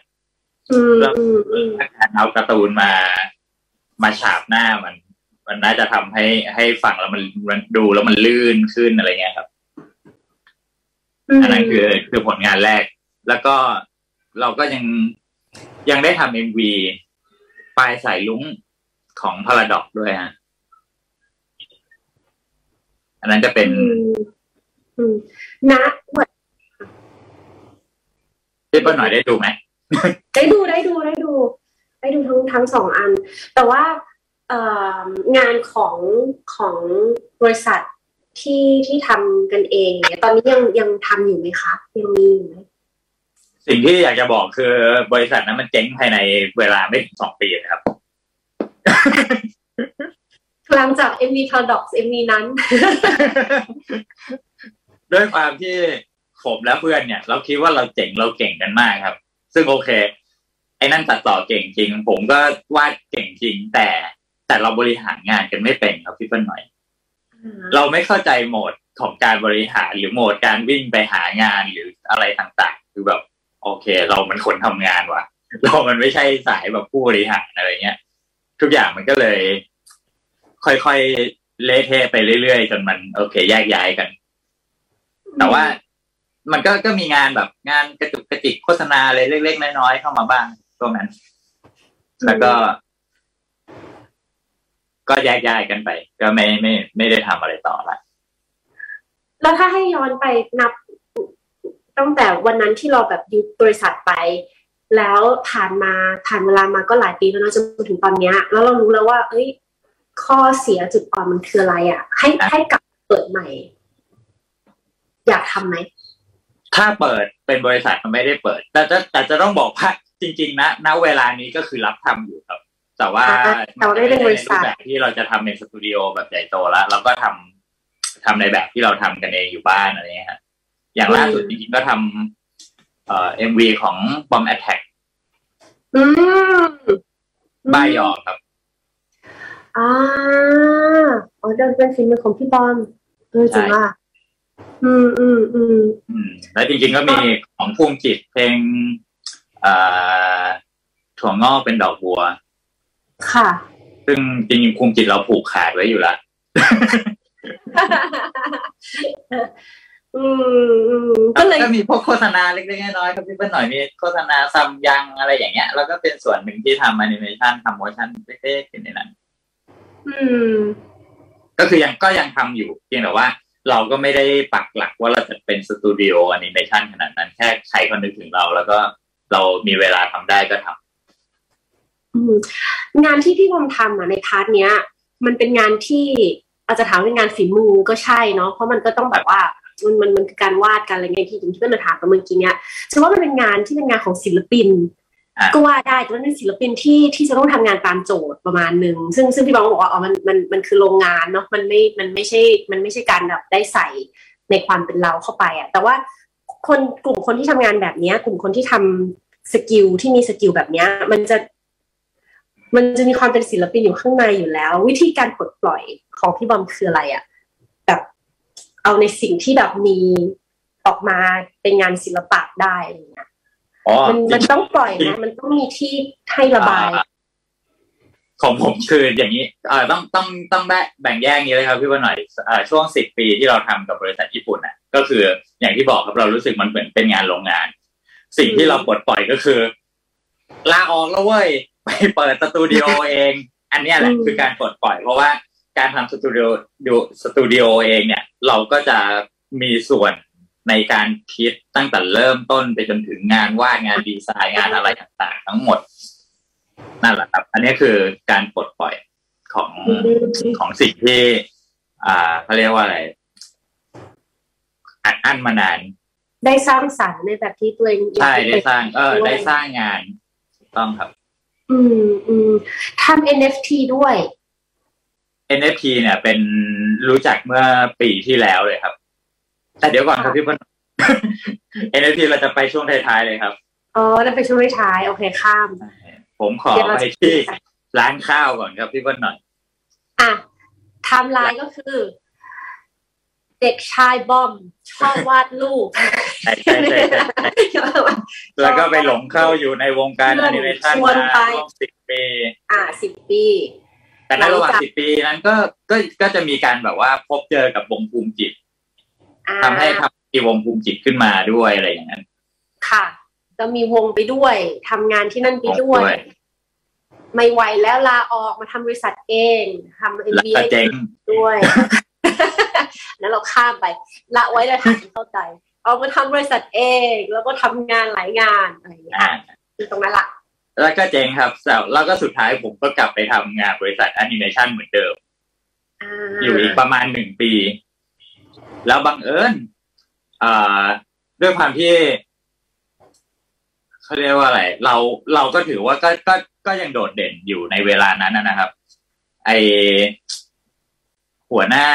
อืมอืมอืมถ้าการเอาการ์ตูนมา มาฉาบหน้ามัน มันน่าจะทำให้ให้ฟังแล้วมันมันดูแล้วมันลื่นขึ้นอะไรเงี้ยครับอันนั้นคือคือผลงานแรก แล้วก็เราก็ยังยังได้ทำเอ็มวีปลายสายลุ้งของพาราดอกด้วยฮะอันนั้นจะเป็นอืมอืมนะเหมือนที่เปิ้ลหน่อยได้ดูไหมได้ดูได้ดูได้ดู ได้ดูทั้งทั้งสองอัน แต่ว่าเอ่อ งานของของบริษัทที่ที่ทำกันเองเนี่ยตอนนี้ยังยังทำอยู่ไหมคะยังมีอยู่ไหมสิ่งที่อยากจะบอกคือบริษัทนั้นมันเจ๊งภายในเวลาไม่ถึงสองปีนะครับหลังจาก MV Paradox MV นั้น ด้วยความที่ผมและเพื่อนเนี่ย เราคิดว่าเราเจ๋งเราเก่งกันมากครับ ซึ่งโอเค ไอ้นั่นตัดต่อเก่งจริง ผมก็วาดเก่งจริงแต่ แต่เราบริหารงานกันไม่เป็นครับพี่เปิ้ลหน่อย เราไม่เข้าใจโหมดของการบริหารหรือโหมดการวิ่งไปหางานหรืออะไรต่างๆ คือแบบ โอเค เรามันคนทำงานว่ะ เรามันไม่ใช่สายแบบผู้บริหารอะไรเงี้ย ทุกอย่างมันก็เลย ค่อยๆเละเทะไปเรื่อยๆจนมัน โอเคแยกย้ายกัน แต่ว่ามันก็ก็มีงานแบบงานกระจุกกระจิกโฆษณาอะไรเล็ก ๆ น้อยๆเข้ามาบ้างช่วงนั้น แล้วก็ ก็แยกย้ายกันไป ก็ไม่ไม่ไม่ได้ทำอะไรต่อละแล้วถ้าให้ย้อนไปนับ ตั้งแต่วันนั้นที่เราแบบยุบบริษัทไป แล้วผ่านมาผ่านเวลามาก็หลายปีแล้วเนอะจนถึงตอนเนี้ย แล้วเรารู้แล้วว่า เอ้ย ข้อเสียจุดอ่อนมันคืออะไรอะ ให้ให้กลับเปิดใหม่ อยากทำไหมถ้าเปิดเป็นบริษัทมันไม่ได้เปิด แต่จะแต่จะต้องบอกว่าจริง ๆ นะณเวลานี้ก็คือรับทำอยู่ครับ แต่ว่าอ่าแต่ว่าไม่ได้เป็นบริษัทในแบบที่เราจะทำในสตูดิโอแบบใหญ่โตแล้วเราก็ทำทำในแบบที่เราทำกันเองอยู่บ้านอะไรเงี้ยฮะอย่างล่าสุดจริงๆก็ทำเอ่อเอ็มวีของ Bomb Attack อืมบ้ายอครับอ่าอ๋อเดินเป็นฟิล์มของพี่บอมเออจริงว่าอืมอืมอืมอืมแล้วจริงๆก็มีของภูมิจิตเพลงเอ่อถั่วงอกเป็นดอกบัว ค่ะ ซึ่งจริงๆภูมิจิตเราผูกขาดไว้อยู่แล้วอืมอืมก็เลยก็มีพวกโฆษณาเล็กๆน้อยๆครับพี่เปิ้ลหน่อยมีโฆษณาซัมยังอะไรอย่างเงี้ย แล้วก็เป็นส่วนหนึ่งที่ทำแอนิเมชันทำ motion เล็กๆอยู่ในนั้นอืมก็คือยังก็ยังทำอยู่ เพียงแต่ว่า เราก็ไม่ได้ปักหลักว่าเราจะเป็นสตูดิโอแอนิเมชันขนาดนั้น แค่ใครคนนึกถึงเรา แล้วก็เรามีเวลาทำได้ก็ทำอืม งานที่พี่บอมทำอะใน part เนี้ย มันเป็นงานที่อาจจะถามเป็นงานฝีมือก็ใช่เนาะเพราะมันก็ต้องแบบว่ามันมันมันคือการวาดกันอะไรเงี้ยที่ที่เพื่อนเราถามกันเมื่อกี้เนี้ยฉันว่ามันเป็นงานที่เป็นงานของศิลปินอะก็ว่าได้แต่ว่าเป็นศิลปินที่ที่จะต้องทำงานตามโจทย์ประมาณหนึ่งซึ่งซึ่งพี่บอมก็บอกว่าอ๋อมันมันมันคือโรงงานเนาะมันไม่มันไม่ใช่มันไม่ใช่การแบบได้ใส่ในความเป็นเราเข้าไปอะแต่ว่าคนกลุ่มคนที่ทำงานแบบเนี้ย กลุ่มคนที่ทำ skill ที่มี skill แบบเนี้ย มันจะ มันจะมีความเป็นศิลปินอยู่ข้างในอยู่แล้ว วิธีการปลดปล่อยของพี่บอมคืออะไรอะแบบเอาในสิ่งที่แบบมีออกมาเป็นงานศิลปะได้อะไรอย่างเงี้ยอ๋อมันจริมันงต้องปล่อยนะมันต้องมีที่ให้ระบายอ่ของผมคืออย่างนี้เอ่อต้องต้องต้องแบ่งแบ่งแยกอย่างนี้เลยครับพี่ว่าหน่อยเอ่อช่วงสิบปีที่เราทำกับบริษัทญี่ปุ่นน่ะ ก็คืออย่างที่บอกครับเรารู้สึกมันเหมือนเป็นงานโรงงาน สิ่งที่เราปลดปล่อยก็คือลาออกแล้วเว้ย ไปเปิดสตูดิโอเอง อันเนี้ยแหละอืมคือการปลดปล่อย เพราะว่าการทำสตูดิโอดูสตูดิโอเองเนี่ย เราก็จะมีส่วนในการคิดตั้งแต่เริ่มต้นไปจนถึงงานวาดงานดีไซน์งานอะไรต่างๆ ทั้งหมด นั่นแหละครับ อันนี้คือการปลดปล่อยของอืมของสิ่งที่ อ่าเขาเรียกว่าอะไรอัดอั้นมานาน ได้สร้างสรรค์ในแบบที่ตัวเองอยากใช่ให้ได้เป็นสร้าง เออด้วยได้สร้างงานถูกต้องครับ อืมอืมทำ NFT ด้วย NFT เนี่ย เป็นรู้จักเมื่อปีที่แล้วเลยครับ แต่เดี๋ยวก่อนครับพี่เปิ้ล NFT เราจะไปช่วงท้ายๆเลยครับอ๋อนั่นเป็นช่วงท้ายๆโอเคข้าม ผมขอเดี๋ยวเราไปจะที่ร้านข้าวก่อนครับพี่เปิ้ลหน่อย อะไทม์ไลน์ก็คือ เด็กชายบอมชอบวาดรูปใช่ใช่ใช่แล้วก็ไปหลงเข้าอยู่ในวงการแอนิเมชันชวนมาไปร่วมสิบปี อะสิบปีแต่ในระหว่างสิบปีนั้นก็ก็ก็จะมีการแบบว่าพบเจอกับวงภูมิจิตอ่าทำให้ทำมีวงภูมิจิตขึ้นมาด้วยอะไรอย่างนั้น ค่ะก็มีวงไปด้วยทำงานที่นั่นไปด้วย ไม่ไหวแล้วลาออกมาทำบริษัทเองทำเอ็นบีเจงด้วย นั้นเราข้ามไป ละไว้เลยค่ะเข้าใจ เอามาทำบริษัทเอง แล้วก็ทำงานหลายงานอะไรอย่างเงี้ยอ่าคือตรงนั้นละแล้วก็เจ๊งครับแต่แล้วก็สุดท้ายผมก็กลับไปทำงานบริษัทแอนิเมชันเหมือนเดิมอ่าอยู่อีกประมาณหนึ่งปี แล้วบังเอิญอ่าด้วยความที่เขาเรียกว่าอะไร เราเราก็ถือว่าก็ก็ก็ยังโดดเด่นอยู่ในเวลานั้นนะนะครับ ไอ หัวหน้า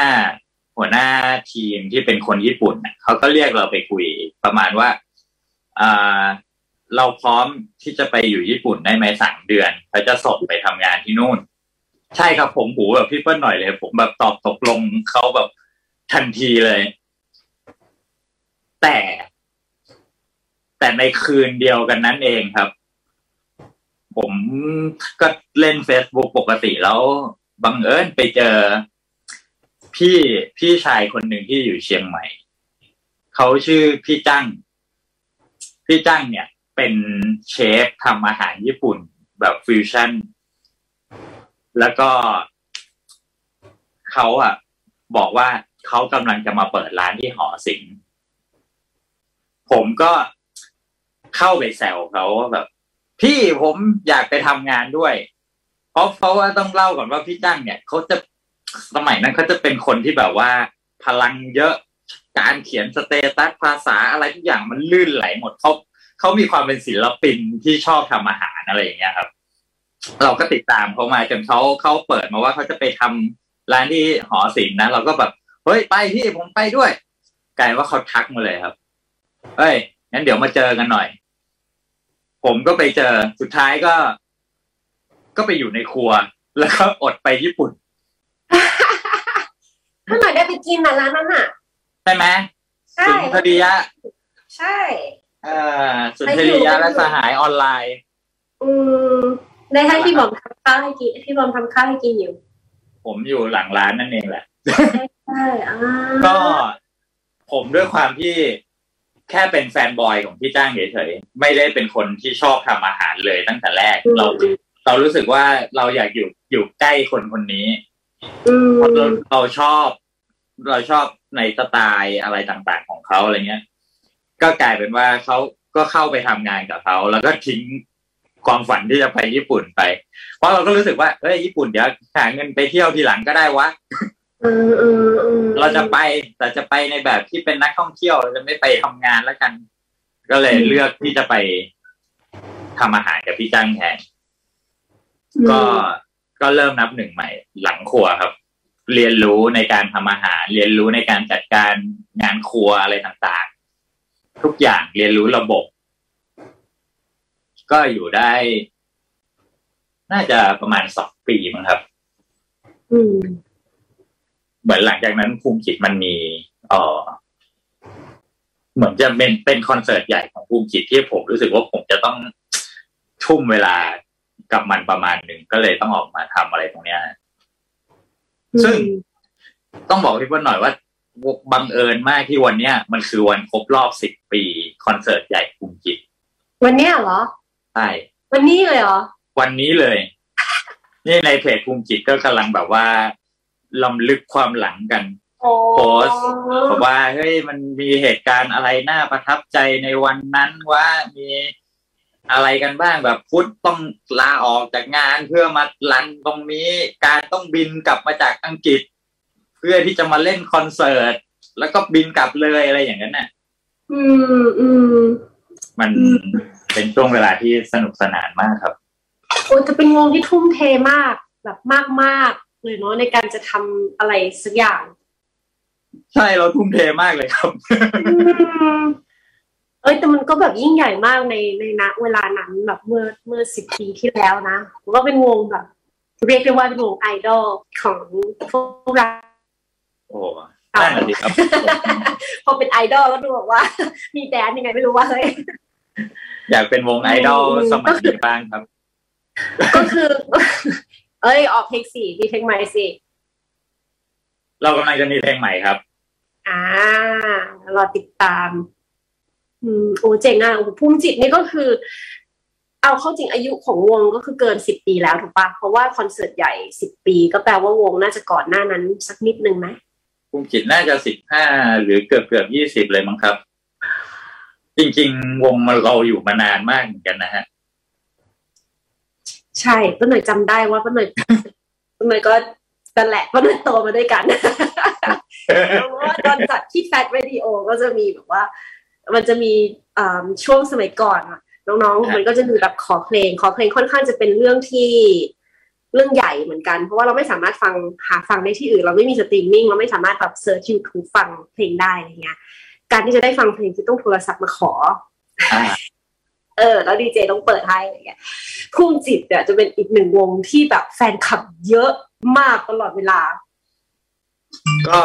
หัวหน้าทีมที่เป็นคนญี่ปุ่นน่ะเขาก็เรียกเราไปคุยประมาณว่าอ่าเราพร้อมที่จะไปอยู่ญี่ปุ่นได้ไหมสามเดือนเขาจะส่งไปทำงานที่นู่น ใช่ครับผมหูแบบพี่เปิ้ลหน่อยเลย ผมแบบตอบตกลงเขาแบบทันทีเลย แต่ แต่ในคืนเดียวกันนั้นเองครับ ผมก็เล่น Facebook ปกติแล้วบังเอิญไปเจอ พี่พี่ชายคนหนึ่งที่อยู่เชียงใหม่เขาชื่อพี่จังพี่จังเนี่ย เป็นเชฟทำอาหารญี่ปุ่นแบบฟิวชั่น แล้วก็เขาอะบอกว่าเขากำลังจะมาเปิดร้านที่หอศิลป์ผมก็เข้าไปแซวเขาว่าแบบ พี่ผมอยากไปทำงานด้วย เพราะเพราะว่าต้องเล่าก่อนว่าพี่จ้งเนี่ยเขาจะ สมัยนั้นเขาจะเป็นคนที่แบบว่า พลังเยอะการเขียนสเตตัสภาษาอะไรทุกอย่างมันลื่นไหลหมดเขาเขามีความเป็นศิลปินที่ชอบทำอาหารอะไรอย่างเงี้ยครับ เราก็ติดตามเขามาจนเขาเขาเปิดมาว่าเขาจะไปทำร้านที่หอศิลป์นะเราก็แบบเฮ้ยไปพี่ผมไปด้วยกลายว่าเขาทักมาเลยครับเฮ้ยงั้นเดี๋ยวมาเจอกันหน่อย ผมก็ไปเจอสุดท้ายก็ ก็ไปอยู่ในครัว แล้วก็อดไปญี่ปุ่น เมื่อไหร่ได้ไปกินอะร้านนั้นอะใช่ไหมใช่ สุนทรียะใช่ เอ่อสุนทรียะและสหายออนไลน์ อืมได้ให้พี่บอมทำข้าวให้กินพี่บอมทำข้าวให้กินอยู่ ผมอยู่หลังร้านนั่นเองแหละ ใช่อ่าก็ผมด้วยความที่แค่เป็นแฟนบอยของพี่จ้างเฉยๆไม่ได้เป็นคนที่ชอบทำอาหารเลยตั้งแต่แรกเราเรารู้สึกว่าเราอยากอยู่อยู่ใกล้คนคนนี้อืม เพราะเราเราชอบ เราชอบในสไตล์อะไรต่างๆของเขาอะไรเงี้ย ก็กลายเป็นว่าเขาก็เข้าไปทำงานกับเขาแล้วก็ทิ้งความฝันที่จะไปญี่ปุ่นไป เพราะเราก็รู้สึกว่าเฮ้ยญี่ปุ่นเดี๋ยวหาเงินไปเที่ยวทีหลังก็ได้วะเออเออเออเราจะไปแต่จะไปในแบบที่เป็นนักท่องเที่ยวเราจะไม่ไปทำงานแล้วกัน ก็เลยเลือกที่จะไปทำอาหารกับพี่จ้างแทนก็ ก็เริ่มนับหนึ่งใหม่หลังครัวครับ เรียนรู้ในการทำอาหาร เรียนรู้ในการจัดการงานครัวอะไรต่างๆ ทุกอย่างเรียนรู้ระบบ ก็อยู่ได้ น่าจะประมาณสองปีมั้งครับอืมเหมือนหลังจากนั้นภูมิจิตมันมีเออเหมือนจะเป็นเป็นคอนเสิร์ตใหญ่ของภูมิจิตที่ผมรู้สึกว่าผมจะต้องทุ่มเวลา กับมันประมาณหนึ่งก็เลยต้องออกมาทำอะไรตรงเนี้ยซึ่งต้องบอกพี่เพื่อนหน่อยว่าบังเอิญมากที่วันเนี้ยมันคือวันครบรอบสิบปี คอนเสิร์ตใหญ่ภูมิจิตวันเนี้ยเหรอใช่วันนี้เลยเหรอ วันนี้เลย นี่ในเพจภูมิจิตก็กำลังแบบว่าลำลึกความหลังกันโอ้โพสต์บอกว่าเฮ้ยมันมีเหตุการณ์อะไรน่าประทับใจในวันนั้นว่ามี อะไรกันบ้างแบบพุทธต้องลาออกจากงานเพื่อมาลันตรงนี้ การต้องบินกลับมาจากอังกฤษ เพื่อที่จะมาเล่นคอนเสิร์ต แล้วก็บินกลับเลยอะไรอย่างนั้นน่ะ อืมอืมมันอืมเป็นช่วงเวลาที่สนุกสนานมากครับโอ้จะเป็นวงที่ทุ่มเทมากแบบมากมากๆเลยเนาะในการจะทำอะไรสักอย่าง ใช่เราทุ่มเทมากเลยครับ อืมเอ้ยแต่มันก็แบบยิ่งใหญ่มากในในณเวลานั้นแบบเมื่อเมื่อสิบปีที่แล้วนะมันก็เป็นวงแบบ เรียกได้ว่าเป็นวงไอดอลของพวกเราโอ้นั่นน่ะสิครับพอเป็นไอดอลแล้วดูแบบว่า มีแดนยังไงไม่รู้ว่าเฮ้ยอยากเป็นวงไอดอลอืมสมัยนี้บ้างครับ ก็คือ เอ้ย ออกเพลงสี่มีเพลงใหม่สิ เรากำลังจะมีเพลงใหม่ครับ อ่ารอติดตามอืม โอ้เจ๋งอะโอ้ภูมิจิตนี่ก็คือ เอาเข้าจริงอายุของวงก็คือเกินสิบปีแล้วถูกปะเพราะว่าคอนเสิร์ตใหญ่สิบปีก็แปลว่าวงน่าจะก่อนหน้านั้นสักนิดนึงไหมภูมิจิตน่าจะสิบห้าหรือเกือบเกือบยี่สิบเลยมั้งครับ จริง ๆ วงมันเราอยู่มานานมากเหมือนกันนะฮะ ใช่ป้าหน่อยจำได้ว่าป้าหน่อยป้าหน่อยก็นั่นแหละป้าหน่อยโตมาด้วยกันเพราะว่าตอนจัดที่แฟ t เรดิโอก็จะมีแบบว่า มันจะมีอ่าช่วงสมัยก่อนอะน้องๆ มันก็จะมีแบบขอเพลง ขอเพลงค่อนข้างจะเป็นเรื่องที่เรื่องใหญ่เหมือนกัน เพราะว่าเราไม่สามารถฟังหาฟังได้ที่อื่น เราไม่มีสตรีมมิ่งเราไม่สามารถแบบ search ยูทูบฟังเพลงได้อะไรเงี้ย การที่จะได้ฟังเพลงคือต้องโทรศัพท์มาขออ่าเออ แล้วดีเจต้องเปิดให้อะไรเงี้ยภูมิจิตเนี่ยจะเป็นอีกหนึ่งวงที่แบบแฟนคลับเยอะมากตลอดเวลา ก็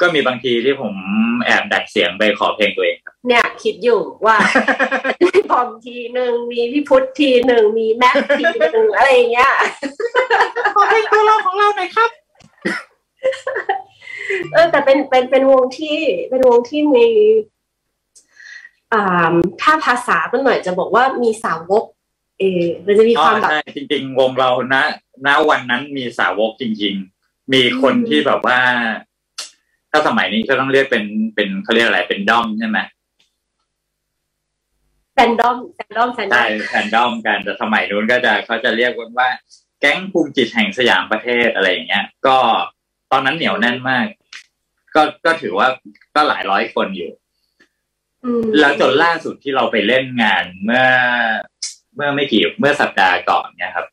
ก็มีบางทีที่ผมแอบดัดเสียงไปขอเพลงตัวเองครับ เนี่ยคิดอยู่ว่ามีบอมทีหนึ่งมีพี่พุทธทีหนึ่งมีแม็กทีหนึ่งอะไรอย่างเงี้ยขอเพลงตัวเราของเราหน่อยครับเออแต่เป็นเป็นเป็นวงที่เป็นวงที่มีอ่าถ้าภาษามันหน่อยจะบอกว่ามีสาวก เออมันจะมีความแบบใช่จริง ๆ วงเราณณวันนั้นมีสาวกจริง ๆ มีคนที่แบบว่า ถ้าสมัยนี้ก็ต้องเรียกเป็นเป็นเขาเรียกอะไรเป็นด้อมใช่ไหมแฟนดอมแฟนดอมแฟนดอใช่มแฟนด้อมกันแต่สมัยนู้นก็จะเขาจะเรียกกันว่า แก๊งภูมิจิตแห่งสยามประเทศอะไรอย่างเงี้ย ก็ตอนนั้นเหนียวแน่นมาก ก็ก็ถือว่าก็หลายร้อยคนอยู่อืมแล้วจนล่าสุดที่เราไปเล่นงานเมื่อ เมื่อไม่กี่เมื่อสัปดาห์ก่อนเนี่ยครับ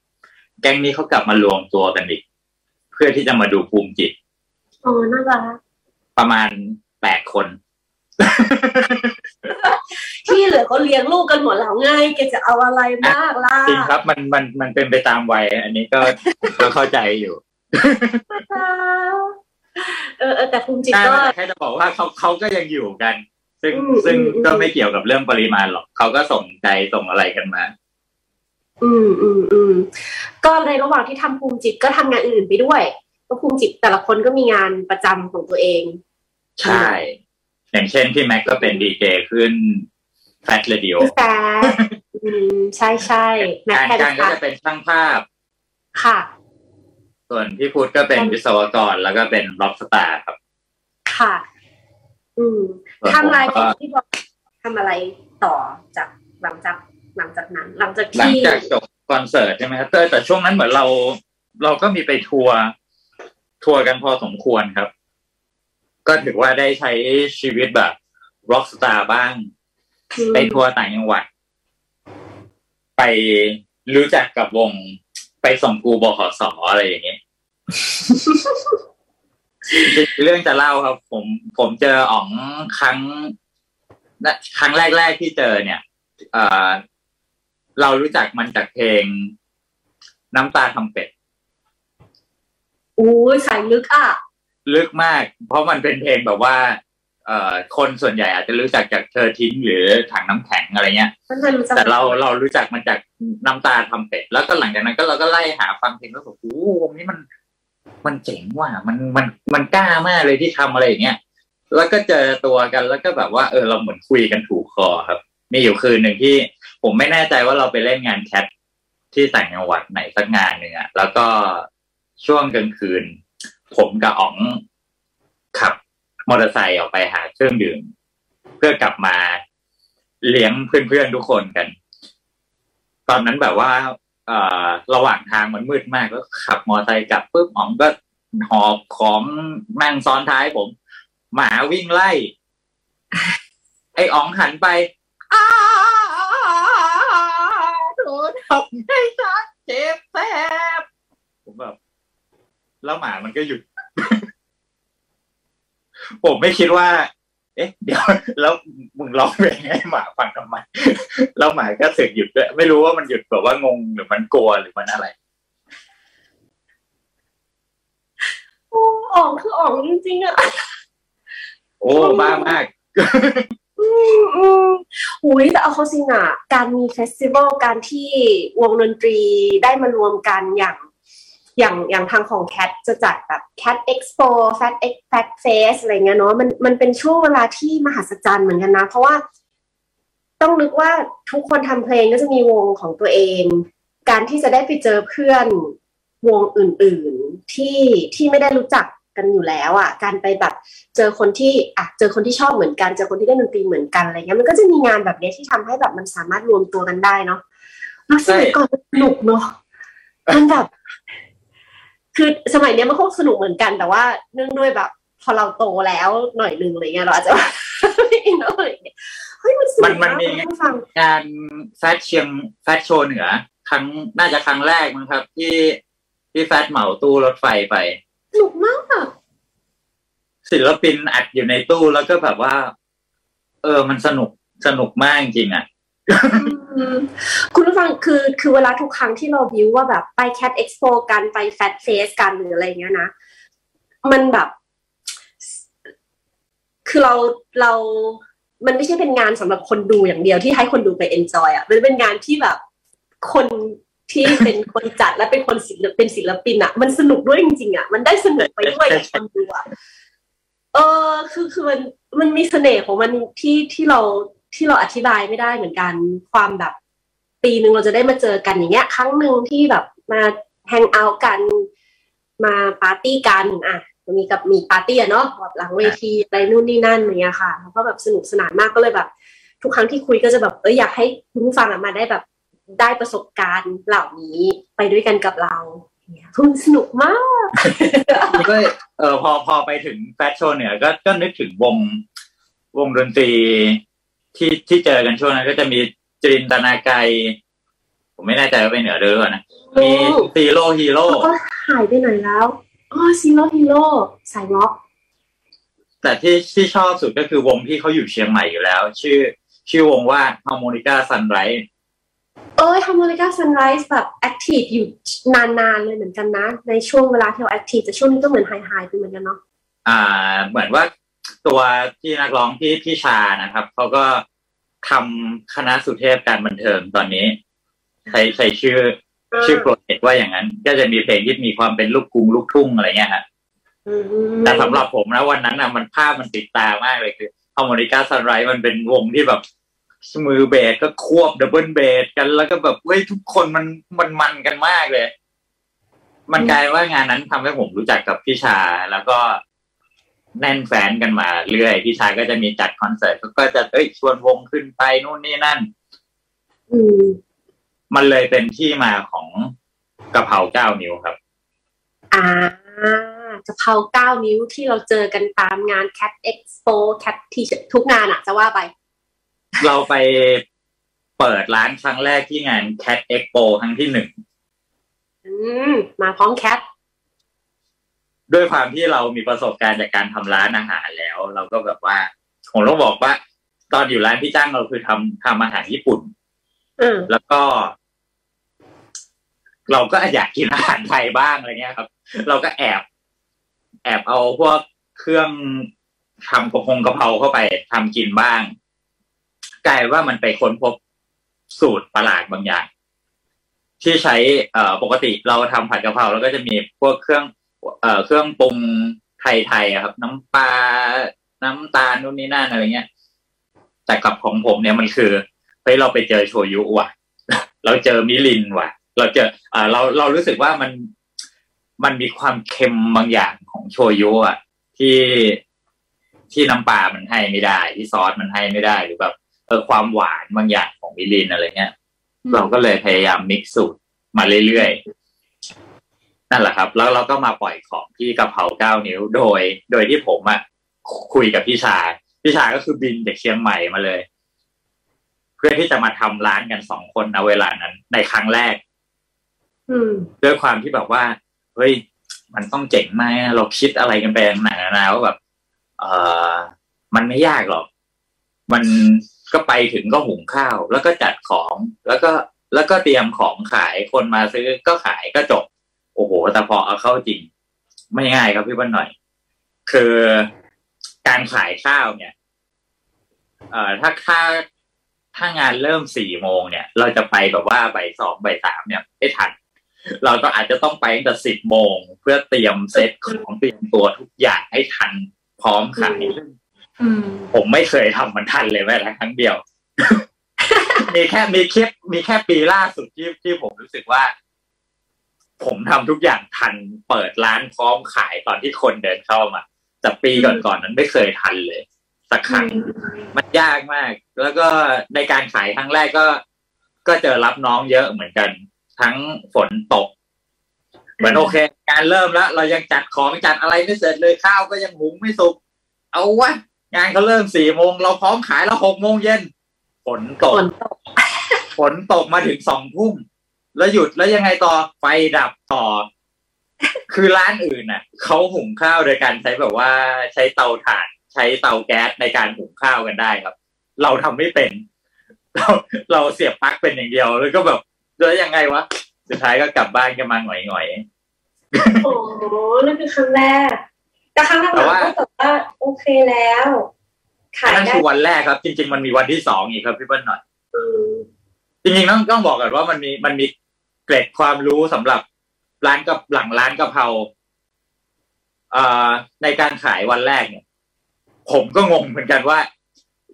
แก๊งนี้เขากลับมารวมตัวกันอีก เพื่อที่จะมาดูภูมิจิตอ๋อน่ารัก ประมาณแปดคน ที่เหลือเขาเลี้ยงลูกกันหมดแล้วไงแกจะเอาอะไรมากล่ะจริงครับ มันมันมันเป็นไปตามวัย อันนี้ก็ก็เข้าใจอยู่เออเออแต่ภูมิจิตใช่ก็แค่จะบอกว่าเขาเขาก็ยังอยู่กัน ซึ่งอืมซึ่งอืมอืมก็ไม่เกี่ยวกับเรื่องปริมาณหรอกเขาก็ส่งใจส่งอะไรกันมา อืมอืมอืมก็ในระหว่างที่ทำภูมิจิตก็ทำงานอื่นไปด้วยก็ภูมิจิตแต่ละคนก็มีงานประจำของตัวเอง ใช่ อย่างเช่นพี่แม็กก็เป็นดีเจขึ้น Cat Radio พี่แฟร์อืมใช่ใช่แม็กการแพนการ์ดก็ค่ะจะเป็นช่างภาพ ค่ะ ส่วนพี่พุทธก็เป็นวิศวกรแล้วก็เป็นร็อกสตาร์ครับ ค่ะ อืมส่วนผมทำลายก็ที่บอกทำอะไรต่อจากหลังจากหลังจากนั้น หลังจากหลังที่จากจบคอนเสิร์ตใช่ไหมครับแต่แต่ช่วงนั้นเหมือนเรา เราก็มีไปทัวร์ทัวร์กันพอสมควรครับ ก็ถือว่าได้ใช้ชีวิตแบบร็อกสตาร์บ้างอืมไปทัวร์ต่างจังหวัด ไปรู้จักกับวง ไปส่งกูบขสอะไรอย่างเงี้ยจริงๆเรื่องจะเล่าครับ ผม ผมเจออ๋องครั้งนะครั้งแรกๆที่เจอเนี่ยเอ่อเรารู้จักมันจากเพลง น้ำตาทำเป็ดอู้ยสายลึกอะ ลึกมาก เพราะมันเป็นเพลงแบบว่าเอ่อคนส่วนใหญ่อาจจะรู้จักจากเธอทิ้งหรือถังน้ำแข็งอะไรเงี้ยมันจะรู้จักแต่เราเรารู้จักมันจากน้ำตาทำเป็ดแล้วก็หลังจากนั้นก็เราก็ไล่หาฟังเพลงแล้วบอกโอ้โหวงนี้มัน มันเจ๋งว่ะมันมันมันกล้ามากเลยที่ทำอะไรอย่างเงี้ยแล้วก็เจอตัวกันแล้วก็แบบว่าเออเราเหมือนคุยกันถูกคอครับ มีอยู่คืนหนึ่งที่ ผมไม่แน่ใจว่าเราไปเล่นงานแคทที่ต่างจังหวัดไหนสักงานหนึ่งอะแล้วก็ช่วงกลางคืน ผมกับอ๋องขับมอเตอร์ไซค์ออกไปหาเครื่องดื่ม เพื่อกลับมาเลี้ยงเพื่อนๆทุกคนกัน ตอนนั้นแบบว่าเอ่อระหว่างทางมันมืดมากแล้วขับมอเตอร์ไซค์กลับปุ๊บอ๋องก็หอบของนั่งซ้อนท้ายผม หมาวิ่งไล่ ไอ้อ๋องหันไปอ้าโดนทำให้ฉันเจ็บแสบผมแบบ แล้วหมามันก็หยุด ผมไม่คิดว่า เอ๊ะ เดี๋ยว แล้วมึงร้องเพลงให้หมาฟังทำไมแล้วหมาก็เสึกหยุดด้วยไม่รู้ว่ามันหยุดแบบว่างงหรือมันกลัวหรือมันอะไรโอ้อ่องคืออ่องจริงๆอะโอ้บ้ามากอืมอืมอุ้ยแต่เอาเข้าจริงอะการมีเฟสติวัลการที่วงดนตรีได้มารวมกันอย่าง อย่างอย่างทางของแคทจะจัดแบบ Cat Expo Fat X Fat Face อะไรเงี้ยเนาะมันมันเป็นช่วงเวลาที่มหัศจรรย์เหมือนกันนะ เพราะว่าต้องนึกว่าทุกคนทำเพลงก็จะมีวงของตัวเอง การที่จะได้ไปเจอเพื่อนวงอื่น ๆ ที่ที่ไม่ได้รู้จักกันอยู่แล้วอะ การไปแบบเจอคนที่อะเจอคนที่ชอบเหมือนกันเจอคนที่เล่นดนตรีเหมือนกันอะไรเงี้ยมันก็จะมีงานแบบเนี้ยที่ทำให้แบบมันสามารถรวมตัวกันได้เนาะแล้วสมัยก่อนมันสนุกเนาะมันแบบ คือสมัยเนี้ยมันคงสนุกเหมือนกัน แต่ว่าเนื่องด้วยแบบ พอเราโตแล้วหน่อยนึงอะไรเงี้ยเราอาจจะไม่อินอะไรอย่างเงี้ยเฮ้ยมันสนุกมันมันมากมีคุณผู้ฟังงานแฟชเชียงแฟชโชว์เหนือ ครั้งน่าจะครั้งแรกมั้งครับ ที่ที่แฟชเหมาตู้รถไฟไปสนุกมากอะศิลปินอัดอยู่ในตู้แล้วก็แบบว่า เออมันสนุกสนุกมากจริงๆอะอืม คุณผู้ฟังคือคือเวลาทุกครั้งที่เราวิวว่าแบบไป Cat Expo กันไป Fat Face กันหรืออะไรเงี้ยนะ มันแบบ คือเราเรามันไม่ใช่เป็นงานสำหรับคนดูอย่างเดียวที่ให้คนดูไป enjoy อะมันเป็นงานที่แบบคนที่เป็นคนจัดและเป็นคนศิลปเป็นศิลปินอะ มันสนุกด้วยจริงๆอะมันได้สนุกไปด้วยกับคนดูอะเออคือคือมันมันมีเสน่ห์ของมันที่ที่เรา ที่เราอธิบายไม่ได้เหมือนกันความแบบ ปีหนึ่งเราจะได้มาเจอกันอย่างเงี้ย ครั้งหนึ่งที่แบบมาแฮงเอาท์กันมาปาร์ตี้กันอะมีกับมีปาร์ตี้อะเนาะแบบหลังเวทีอะไรนู่นนี่นั่นอย่างเงี้ยค่ะแล้วก็แบบสนุกสนานมากก็เลยแบบ ทุกครั้งที่คุยก็จะแบบเอออยากให้คุณผู้ฟังมาได้แบบได้ประสบการณ์เหล่านี้ไปด้วยกันกับเราเนี่ยคุณสนุกมากก็เออพอพอไปถึงแฟชโชว์เนี่ย ก็ก็นึกถึงวงวงดนตรี ที่ที่เจอกันช่วงนั้นก็จะมีจรินตนาไกรผมไม่แน่ใจว่าเป็นเหนือหรือเปล่านะมี Zero Hero แล้วก็หายไปไหนแล้วอ๋อ Zero Hero สายร็อกแต่ที่ที่ชอบสุดก็คือวงที่เขาอยู่เชียงใหม่อยู่แล้ว ชื่อ ชื่อวงว่า Harmonica Sunrise เอ้ย Harmonica Sunrise แบบ active อยู่นานๆเลยเหมือนกันนะ ในช่วงเวลาที่เรา active แต่ช่วงนี้ก็เหมือนหายหายๆไปเหมือนกันเนาะอ่า เหมือนว่า ตัวที่นักร้องที่พี่ชานะครับเขาก็ทำคณะสุเทพการบันเทิงตอนนี้ ใช้ใช้ชื่อ ชื่อ project ว่าอย่างนั้น ก็จะมีเพลงที่มีความเป็นลูกกรุงลูกทุ่งอะไรเงี้ยฮะอืมแต่สำหรับผมนะวันนั้นนะมันภาพมันติดตามากเลยคือ Harmonica Sunrise มันเป็นวงที่แบบมือเบสก็ควบ double bass กันแล้วก็แบบเว้ยทุกคนมันมันมันกันมากเลย มันกลายว่างานนั้นทำให้ผมรู้จักกับพี่ชา แล้วก็ แน่นแฟนกันมาเรื่อยพี่ชาก็จะมีจัดคอนเสิร์ตเขาก็จะเอ้ยชวนวงขึ้นไปนู่นนี่นั่นอืมมันเลยเป็นที่มาของกะเพราเก้านิ้วครับ อ่ากะเพราเก้านิ้วที่เราเจอกันตามงาน Cat Expo Cat ที่ทุกงานอะจะว่าไป เราไปเปิดร้านครั้งแรกที่งาน Cat Expo ครั้งที่หนึ่งอืมมาพร้อมแคท ด้วยความที่เรามีประสบการณ์จากการทำร้านอาหารแล้ว เราก็แบบว่าผมต้องบอกว่า ตอนอยู่ร้านพี่จ้างเราคือทำทำอาหารญี่ปุ่นอืมแล้วก็ เราก็อยากกินอาหารไทยบ้างอะไรเงี้ยครับ เราก็แอบ แอบเอาพวกเครื่องทำกระพงกระเพราเข้าไปทำกินบ้าง กลายว่ามันไปค้นพบสูตรประหลาดบางอย่าง ที่ใช้เอ่อปกติเราทำผัดกะเพราแล้วก็จะมีพวกเครื่อง เอ่อเครื่องปรุงไทยๆอะครับ น้ำปลาน้ำตาลนู่นนี่นั่นอะไรเงี้ย แต่กับของผมเนี่ยมันคือเฮ้ยเราไปเจอโชยุว่ะ เราเจอมิรินว่ะ เราเจออ่าเราเรารู้สึกว่ามันมันมีความเค็มบางอย่างของโชยุอะ ที่ที่น้ำปลามันให้ไม่ได้ ที่ซอสมันให้ไม่ได้หรือแบบเออความหวานบางอย่างของมิรินอะไรเงี้ย เราก็เลยพยายามมิกซ์สูตรมาเรื่อยๆ นั่นแหละครับ แล้วเราก็มาปล่อยของที่กะเพราเก้านิ้วโดย โดยที่ผมอะคุยกับพี่ชายพี่ชายก็คือบินจากเชียงใหม่มาเลย เพื่อที่จะมาทำร้านกันสองคนในเวลานั้น ในครั้งแรกอืมด้วยความที่แบบว่าเฮ้ยมันต้องเจ๋งมากนะเราคิดอะไรกันไปต่างๆนานาว่าแบบ เออมันไม่ยากหรอก มันก็ไปถึงก็หุงข้าว แล้วก็จัดของ แล้วก็แล้วก็เตรียมของขายคนมาซื้อก็ขายก็จบ โอ้โหแต่พอเอาเข้าจริง ไม่ง่ายครับพี่บ้านหน่อย คือการขายข้าวเนี่ย เอ่อถ้าค่าถ้างานเริ่มสี่โมงเนี่ย เราจะไปแบบว่าบ่ายสองบ่ายสามเนี่ยไม่ทัน เราก็อาจจะต้องไปตั้งแต่สิบโมงเพื่อเตรียมเซตของเตรียมตัวทุกอย่างให้ทันพร้อมขายอืมผมไม่เคยทำมันทันเลยแม้แต่ครั้งเดียว มีแค่มีคลิปมีแค่ปีล่าสุดที่ที่ผมรู้สึกว่า ผมทำทุกอย่างทันเปิดร้านพร้อมขายตอนที่คนเดินเข้ามาแต่ปีก่อนๆนั้นไม่เคยทันเลยสักครั้งมันยากมาก แล้วก็ในการขายครั้งแรกก็ ก็เจอรับน้องเยอะเหมือนกัน ทั้งฝนตกเหมือนโอเค การเริ่มแล้วเรายังจัดของจัดอะไรไม่เสร็จเลยข้าวก็ยังหุงไม่สุกเอาวะงานเขาเริ่มสี่โมงเราพร้อมขายแล้วหกโมงเย็นฝนตฝกนตกฝนตกมาถึงสองทุ่ม แล้วหยุดแล้วยังไงต่อไฟดับต่อ คือร้านอื่นน่ะเขาหุงข้าวโดยการใช้แบบว่าใช้เตาถ่าน ใช้เตาแก๊สในการหุงข้าวกันได้ครับ เราทำไม่เป็น เราเราเสียบปลั๊กเป็นอย่างเดียวแล้วก็แบบแล้วยังไงวะสุดท้ายก็กลับบ้านกันมาหงอยๆโอ้โหนั่นคือครั้งแรกแต่ครั้งหลังแต่ๆว่าก็แบบว่าโอเคแล้วขายนั่นได้คือวันแรกครับ จริง ๆ มันมีวันที่สองอีกครับพี่เปิ้ลหน่อยอืมจริงๆต้องต้องบอกก่อนว่ามันมีมันมี เกร็ดความรู้สำหรับร้านกับหลังร้านกะเพราอในการขายวันแรกเนี่ย ผมก็งงเหมือนกันว่า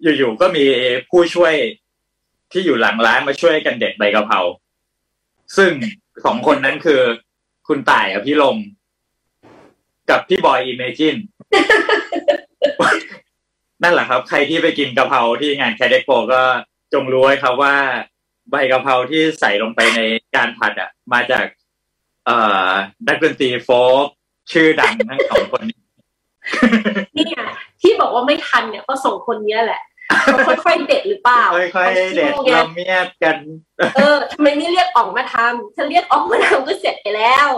อยู่ๆก็มีผู้ช่วยที่อยู่หลังร้านมาช่วยกันเด็ดใบกะเพราซึ่งสองคนนั้นคือ คุณต่ายอภิรมกับพี่บอยอิเมจินนั่นแหละครับ ใครที่ไปกินกะเพราที่งานแคดเด็กโปก็จงรู้ไว้ครับว่า ใบกะเพราที่ใส่ลงไปใน การผัดอะ มาจาก เอ่อนักดนตรีโฟล์กชื่อดังทั้งสองคนนี้เนี่ยที่บอกว่าไม่ทันเนี่ยก็สองคนเนี้ยแหละเขาค่อยๆเด็ดหรือเปล่าค่อยๆเด็ดขาสู้ไงละเมียดกัน เออทำไมไม่เรียกออกมาทำถ้าเรียกออกมาทำก็เสร็จไปแล้ว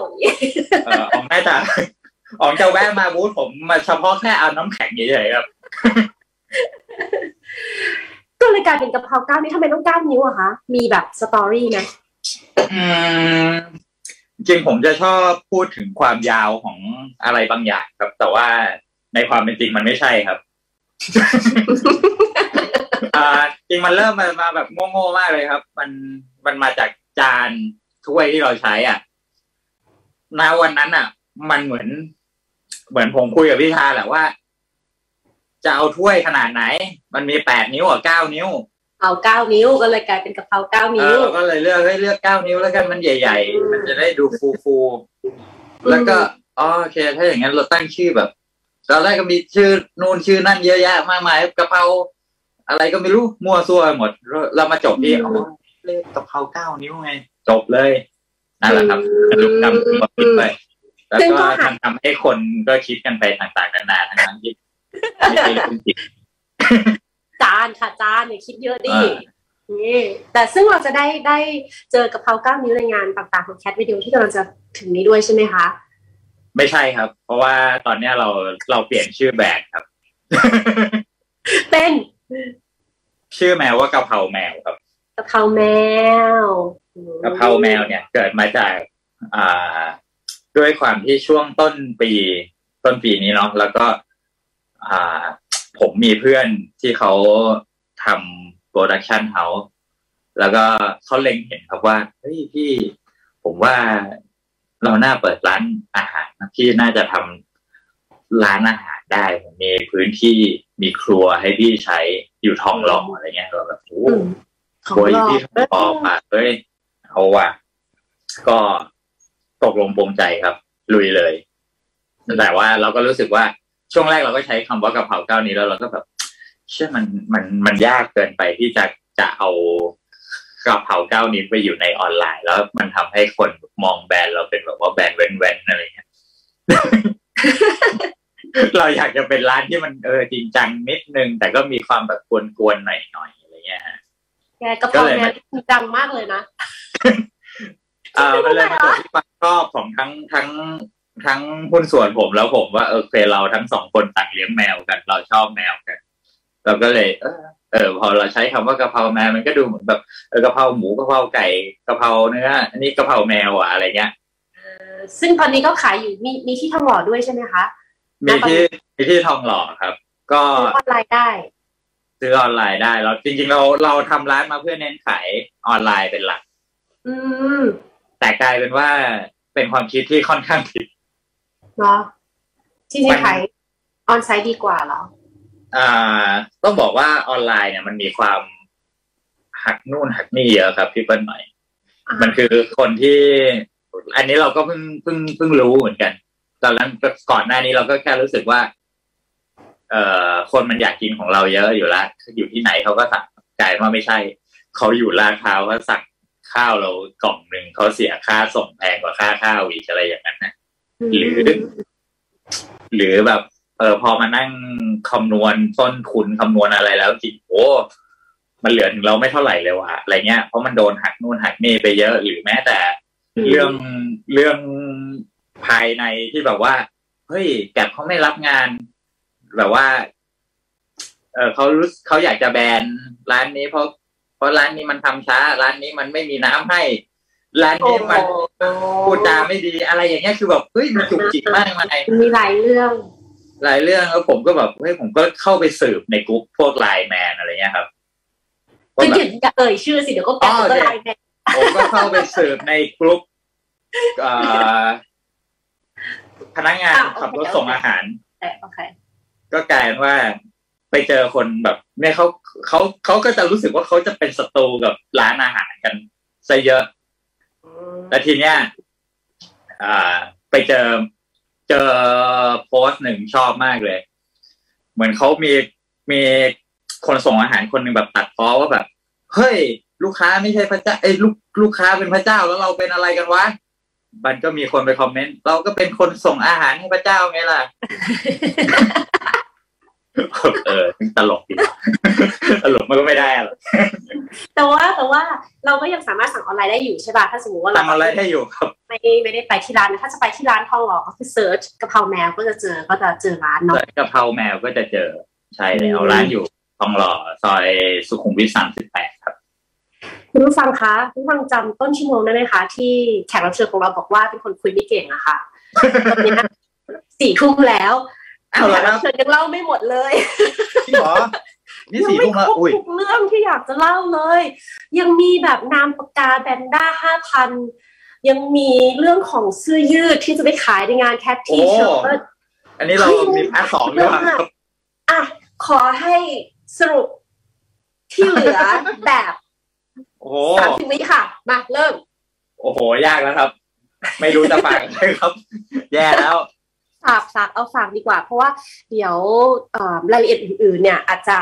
เอออ๋องน่าจะอ๋องจะแวะมาบูธผมมาเฉพาะแค่เอาน้ำแข็งเฉยๆครับ ก็เลยกลายเป็นกะเพราเก้านิ้วทำไมต้องเก้านิ้วอะคะมีแบบสตอรี่ไหมอืม จริงผมจะชอบพูดถึงความยาวของอะไรบางอย่างครับ แต่ว่าในความเป็นจริงมันไม่ใช่ครับจริงมันเริ่มมามาแบบโง่ๆมากเลยครับ มันมันมาจากจานถ้วยที่เราใช้อะณวันนั้นอะ มันเหมือน เหมือนผมคุยกับพี่ชาแหละว่า จะเอาถ้วยขนาดไหน มันมีแปดนิ้วอะเก้านิ้ว เอาเก้านิ้วก็เลยกลายเป็นกะเพราเก้าเอนิ้อวเราก็เลยเลือกให้เลือกเก้านิ้วแล้วกันมันใหญ่อืมๆมันจะได้ดูฟูฟูๆแล้วก็อ๋อโอเค ถ้าอย่างนั้นเราตั้งชื่อแบบตอนแรกก็มีชื่อนู่นชื่อนั่นเยอะแยะมากมายกะเพราอะไรก็ไม่รู้มั่วซั่วหมด เรามาจบที่อ๋อเลขกะเพราเก้านิ้วไง จบเลยนั่นแหละครับลูกกำตัวคิดไปแล้วก็ทำทำให้คนก็คิดกันไปต่างๆนานาทั้งนั้นที่ไม่ใช่เรื่องจริง จานค่ะจานอย่าคิดเยอะดิอ่านี่แต่ซึ่งเราจะได้ได้เจอกะเพราเก้านิ้วในงานต่างๆของแคทวิดีโอที่กำลังจะถึงนี้ด้วยใช่ไหมคะ ไม่ใช่ครับ เพราะว่าตอนเนี้ยเราเราเปลี่ยนชื่อแบรนด์ครับ เป็น ชื่อแมวว่ากะเพราแมวครับกะเพราแมวกะเพราแมวเนี่ย เกิดมาจากอ่าด้วยความที่ช่วงต้นปี ต้นปีนี้เนาะแล้วก็ อ่า ผมมีเพื่อนที่เขาทำ production house แล้วก็เขาเล็งเห็นครับว่าเฮ้ยพี่ผมว่าเราน่าเปิดร้านอาหารพี่น่าจะทำร้านอาหารได้มีพื้นที่มีครัวให้พี่ใช้อยู่ทองหล่ออะไรเงี้ยเราแบบโอ้อืมของโอ้ยหลอกพี่ทองหล่อมาเฮ้ยเอาว่ะก็ตกลงปรงใจครับ ลุยเลย แต่ว่าเราก็รู้สึกว่า ช่วงแรกเราก็ใช้คำว่ากะเพราเก้านี้แล้วเราก็แบบ เชื่อมันมันมันยากเกินไปที่จะจะเอากะเพราเก้านี้ไปอยู่ในออนไลน์ แล้วมันทำให้คนมองแบรนด์เราเป็นแบบว่าแบรนด์เว้นๆอะไรเงี้ยเราอยากจะเป็นร้านที่มันเออจริงจังนิดนึง แต่ก็มีความแบบกวนๆหน่อยๆอะไรเงี้ยฮะแกกะเพราแมวจริงจังมากเลยนะเออมันเลยมาจบที่ความชอบของทั้งทั้ง ทั้งหุ้นส่วนผมแล้วผมว่าเออเคเราทั้งสองคนต่างเลี้ยงแมวกัน เราชอบแมวกันเราก็เลย เออเออพอเราใช้คำว่ากะเพราแมวมันก็ดูเหมือนแบบเออกะเพราหมูกะเพราไก่กะเพราเนื้ออันนี้กะเพราแมวอะอะไรเงี้ยเออซึ่งตอนนี้ก็ขายอยู่มีมีที่ทองหล่อด้วยใช่ไหมคะมีที่มีที่ทองหล่อครับ ก็ซื้อออนไลน์ได้ ซื้อออนไลน์ได้เราจริง ๆ เราเราทำร้านมาเพื่อเน้นขายออนไลน์เป็นหลัก อืมแต่กลายเป็นว่าเป็นความคิดที่ค่อนข้างผิด เนาะที่มัจะนขายออนไซต์ดีกว่าเหรออ่า ต้องบอกว่าออนไลน์เนี่ย มันมีความหักนู่นหักนี่เยอะครับพี่เปิ้ลหน่อยอ่ามัมันคือคนที่ อันนี้เราก็เพิ่งเพิ่งเพิ่งรู้เหมือนกัน ตอนนั้นก่อนหน้านี้เราก็แค่รู้สึกว่า เอ่อคนมันอยากกินของเราเยอะอยู่แล้วอยู่ที่ไหนเขาก็สั่งกลายว่าไม่ใช่เขาอยู่ลาดพร้าวเขาสั่งข้าวเรากล่องหนึ่งเขาเสียค่าส่งแพงกว่าค่าข้าวอีกอะไรอย่างนั้นนะ หรือ หรือแบบ เออพอมานั่งคำนวณต้นทุนคำนวณอะไรแล้วจริงโอ้มันเหลือถึงเราไม่เท่าไหร่เลยว่ะอะไรเงี้ยเพราะมันโดนหักนู่นหักนี่ไปเยอะหรือแม้แต่ เรื่องเรื่องภายในที่แบบว่าเฮ้ยแกบเขาไม่รับงาน แบบว่า เออเขารู้เขาอยากจะแบนร้านนี้เพราะเพราะร้านนี้มันทำช้า ร้านนี้มันไม่มีน้ำให้ ร้านนี้มันพูดจาไม่ดีอะไรอย่างเงี้ยคือแบบเฮ้ยมันจุกจิกมากมายมีหลายเรื่อง หลายเรื่องแล้วผมก็แบบเฮ้ยผมก็เข้าไปสืบในกลุ่มพวกไลน์แมนอะไรเงี้ยครับก็ว่าแบหยุบดจะเอ่ยชื่อสิเดี๋ยวก็แกะอ๋อก็โอเคไลน์แมนผมก็เข้าไปสืบในกลุ่มเอ่อพนักงานขับรถส่งอาหารแต่โอเคก็กลายเป็นว่าไปเจอคนแบบเนี่ยเขาเขาเขาก็จะรู้สึกว่าเขาจะเป็นศัตรูกับร้านอาหารกันซะเยอะ แล้วทีเนี้ยอ่าไปเจอเจอโพสต์หนึ่งชอบมากเลย เหมือนเขามีมีคนส่งอาหารคนหนึ่งแบบตัดพ้อว่าแบบ เฮ้ย ลูกค้าไม่ใช่พระเจ้าเอ้ลูกลูกค้าเป็นพระเจ้าแล้วเราเป็นอะไรกันวะมันก็มีคนไป comment เราก็เป็นคนส่งอาหารให้พระเจ้าไงล่ะ เออตลกดีตลกมันก็ไม่ได้หรอกแต่ว่าแต่ว่าเราก็ยังสามารถสั่งออนไลน์ได้อยู่ใช่ป่ะถ้าสมมติว่าเราทำอะไรให้อยู่ครับ ไม่ไม่ได้ไปที่ร้านนะถ้าจะไปที่ร้านทองหล่อก็คือ search กะเพราแมวก็จะเจอก็จะเจอร้านเนาะเสิร์ชกะเพราแมวก็จะเจอใช่แล้วอืมร้านอยู่ทองหล่อซอยสุขุมวิทสามสิบแปดครับคุณผู้ฟังคะคุณผู้ฟังจำต้นชั่วโมงได้ไหมคะ ที่แขกรับเชิญของเราบอกว่าเป็นคนคุยไม่เก่งอะค่ะตอนนี้สี่ทุ่มแล้ว เอาละครับแขกรับเชิญยังเล่าไม่หมดเลยจริงเหรอนี่ยังสี่ไม่ทุ่มครแล้วบอุ้ยทุกเรื่องที่อยากจะเล่าเลย ยังมีแบบนามปากกาแบนด้าห้าพันยังมีเรื่องของเสื้อยืดที่จะไปขายในงาน Cat T-Shirtอันนี้เรามี part สองด้วยครับอะขอให้สรุปที่เหลือแบบโอ้โหสามสิบวิค่ะ มาเริ่ม โอ้โห ยากแล้วครับ ไม่รู้จะฝากอะไรครับ แย่แล้ว ฝากฝากเอาฝากดีกว่า เพราะว่าเดี๋ยวเอ่อรายละเอียดอื่นๆ เนี่ยอาจจะ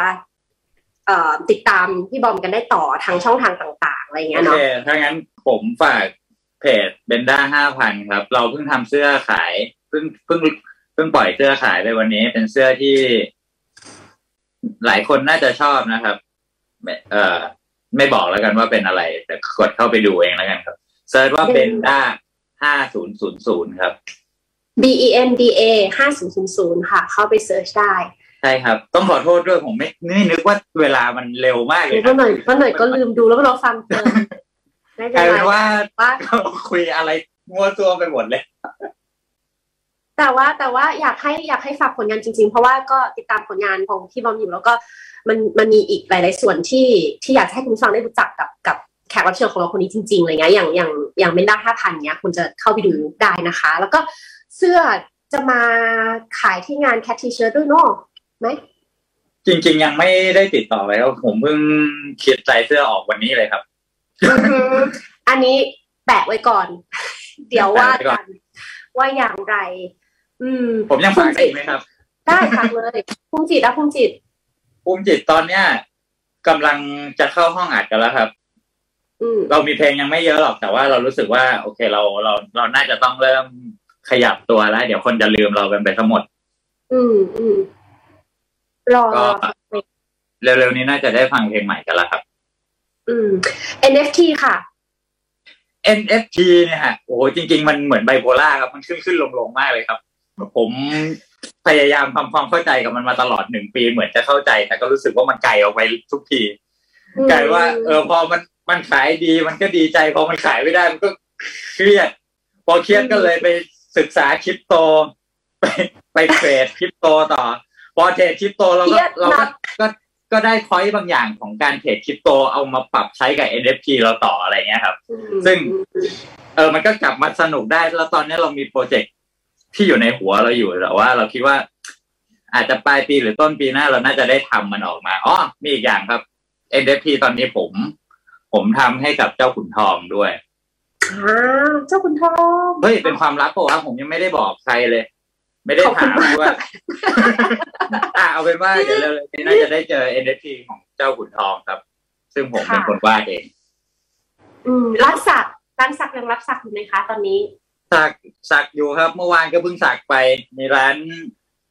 เอ่อติดตามพี่บอมกันได้ต่อทางช่องทางต่าง ๆ อะไรอย่างเงี้ยโอเคเนาะถ้างั้นผมฝากเพจเบนด้าห้าพันครับ เราเพิ่งทำเสื้อขายเพิ่งเพิ่งเพิ่งปล่อยเสื้อขายไปวันนี้ เป็นเสื้อที่ หลายคนน่าจะชอบนะครับไม่เอ่อไม่บอกแล้วกันว่าเป็นอะไร แต่กดเข้าไปดูเองแล้วกันครับ search ว่าเบนด้าห้าศูนย์ศูนย์ศูนย์ครับ B E N D A ห้าศูนย์ศูนย์ศูนย์ค่ะ เข้าไป search ได้ใช่ครับ ต้องขอโทษด้วยผมไม่ไม่นึกว่าเวลามันเร็วมากเลยเพราะหน่อยเพราะหน่อยก็ลืมดูแล้วก็เราฟังเพลินไม่กเป็ลานยไรเป็นว่าว่าคุยอะไรงัวตัวไปหมดเลย แต่ว่าแต่ว่าอยากให้อยากให้ฝากผลงานจริง ๆ เพราะว่าก็ติดตามผลงานของพี่บอมอยู่แล้วก็มันมันมีอีกหลาย ๆ ส่วนที่ที่อยากให้คุณผู้ฟังได้รู้จักกับกับแขกรับเชิญของเราคนนี้จริงๆอะไรเงี้ยอย่างอย่างอย่างเมนด้าห้าพันเนี้ยคุณจะเข้าไปดูได้นะคะ แล้วก็ เสื้อจะมาขายที่งานแคททีเชิร์ด้วยเนาะไหมจริง ๆ ยังไม่ได้ติดต่อไปครับผมเพิ่งเขียนใจเสื้อออกวันนี้เลยครับอันนี้แปะไว้ก่อน เดี๋ยวว่าแปะไว้ก่กัอนนว่าอย่างไร อืม ผมยังฝากได้อีกไหมครับ ได้ฝากเลยภูมิจิตอะภูมิจิตภูมิจิตตอนเนี้ยกำลังจะเข้าห้องอัดกันแล้วครับอืมเรามีเพลงยังไม่เยอะหรอกแต่ว่าเรารู้สึกว่า โอเคเราเราเราน่าจะต้องเริ่ม ขยับตัวแล้ว เดี๋ยวคนจะลืมเรากันไปทั้งหมด อืมอืมรอก็เร็วๆนี้น่าจะได้ฟังเพลงใหม่กันแล้วครับ อืม NFT ค่ะ NFT เนี่ยฮะโอ้โหจริง ๆ มันเหมือนไบโพล่าครับ มันขึ้นขึ้นลงลงๆมากเลยครับ ผมพยายามทำความเข้าใจกับมันมาตลอดหนึ่งปีเหมือนจะเข้าใจ แต่ก็รู้สึกว่ามันไกลออกไปทุกทีกลายว่า เออพอมันมันขายดีมันก็ดีใจ พอมันขายไม่ได้มันก็เครียด พอเครียดก็เลยไป ศึกษาคริปโต ไปไปเทรดคริปโตต่อ พอเทรดคริปโตเราเครีก็ยดเราหนัก็กก็ก็ได้พอยต์บางอย่างของการเทรดคริปโตเอามาปรับใช้กับ NFT เราต่ออะไรเงี้ยครับอืมซึ่ง เออมันก็กลับมาสนุกได้แล้วตอนนี้เรามีโปรเจกต์ที่อยู่ในหัวเราอยู่แต่ว่า เราคิดว่า อาจจะปลายปีหรือต้นปีหน้าเราน่าจะได้ทำมันออกมาอ๋อมีอีกอย่างครับ NFT ตอนนี้ผม ผมทำให้กับเจ้าขุนทองด้วยอ่า เจ้าคุณทองเฮ้ยเป็นความลับเปล่าวะผมยังไม่ได้บอกใครเลย ไม่ได้ขอบคุถาณมมากด้วยอะเอาเป็นว่าเดี๋ยวเร็วๆนี้น่าจะได้เจอ NFT ของเจ้าขุนทองครับ ซึ่งผมเป็นคนวาดเอง อืมร้านสักร้านสักยังรับสักอยู่ไหมคะตอนนี้ สักสักอยู่ครับ เมื่อวานก็เพิ่งสักไปมีร้าน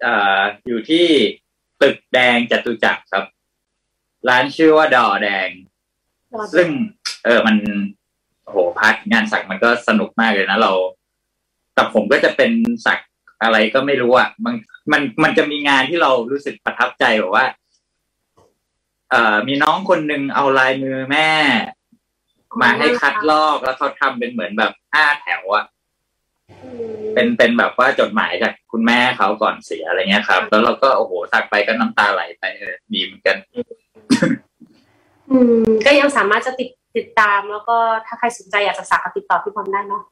เอ่ออยู่ที่ตึกแดงจตุจักรครับ ร้านชื่อว่าดอแดง ซึ่ง เออมัน โอ้โหพาร์ทงานสักมันก็สนุกมากเลยนะเรา แต่ผมก็จะเป็นสักอะไรก็ไม่รู้อะมันมันมันจะมีงานที่เรารู้สึกประทับใจแบบว่า เอ่อมีน้องคนหนึ่งเอาลายมือแม่ มาให้คัดลอกแล้วเขาทำเป็นเหมือนแบบห้าแถวอะเป็นเป็นแบบว่าจดหมายจากคุณแม่เขาก่อนเสียอะไรเงี้ยครับ แล้วเราก็โอ้โหสักไปก็น้ำตาไหลไปเออดีเหมือนกัน อืมก็ยังสามารถจะติด ติดตามแล้วก็ถ้าใครสนใจอยากจะสักก็ติดต่อพี่บอมได้เนาะ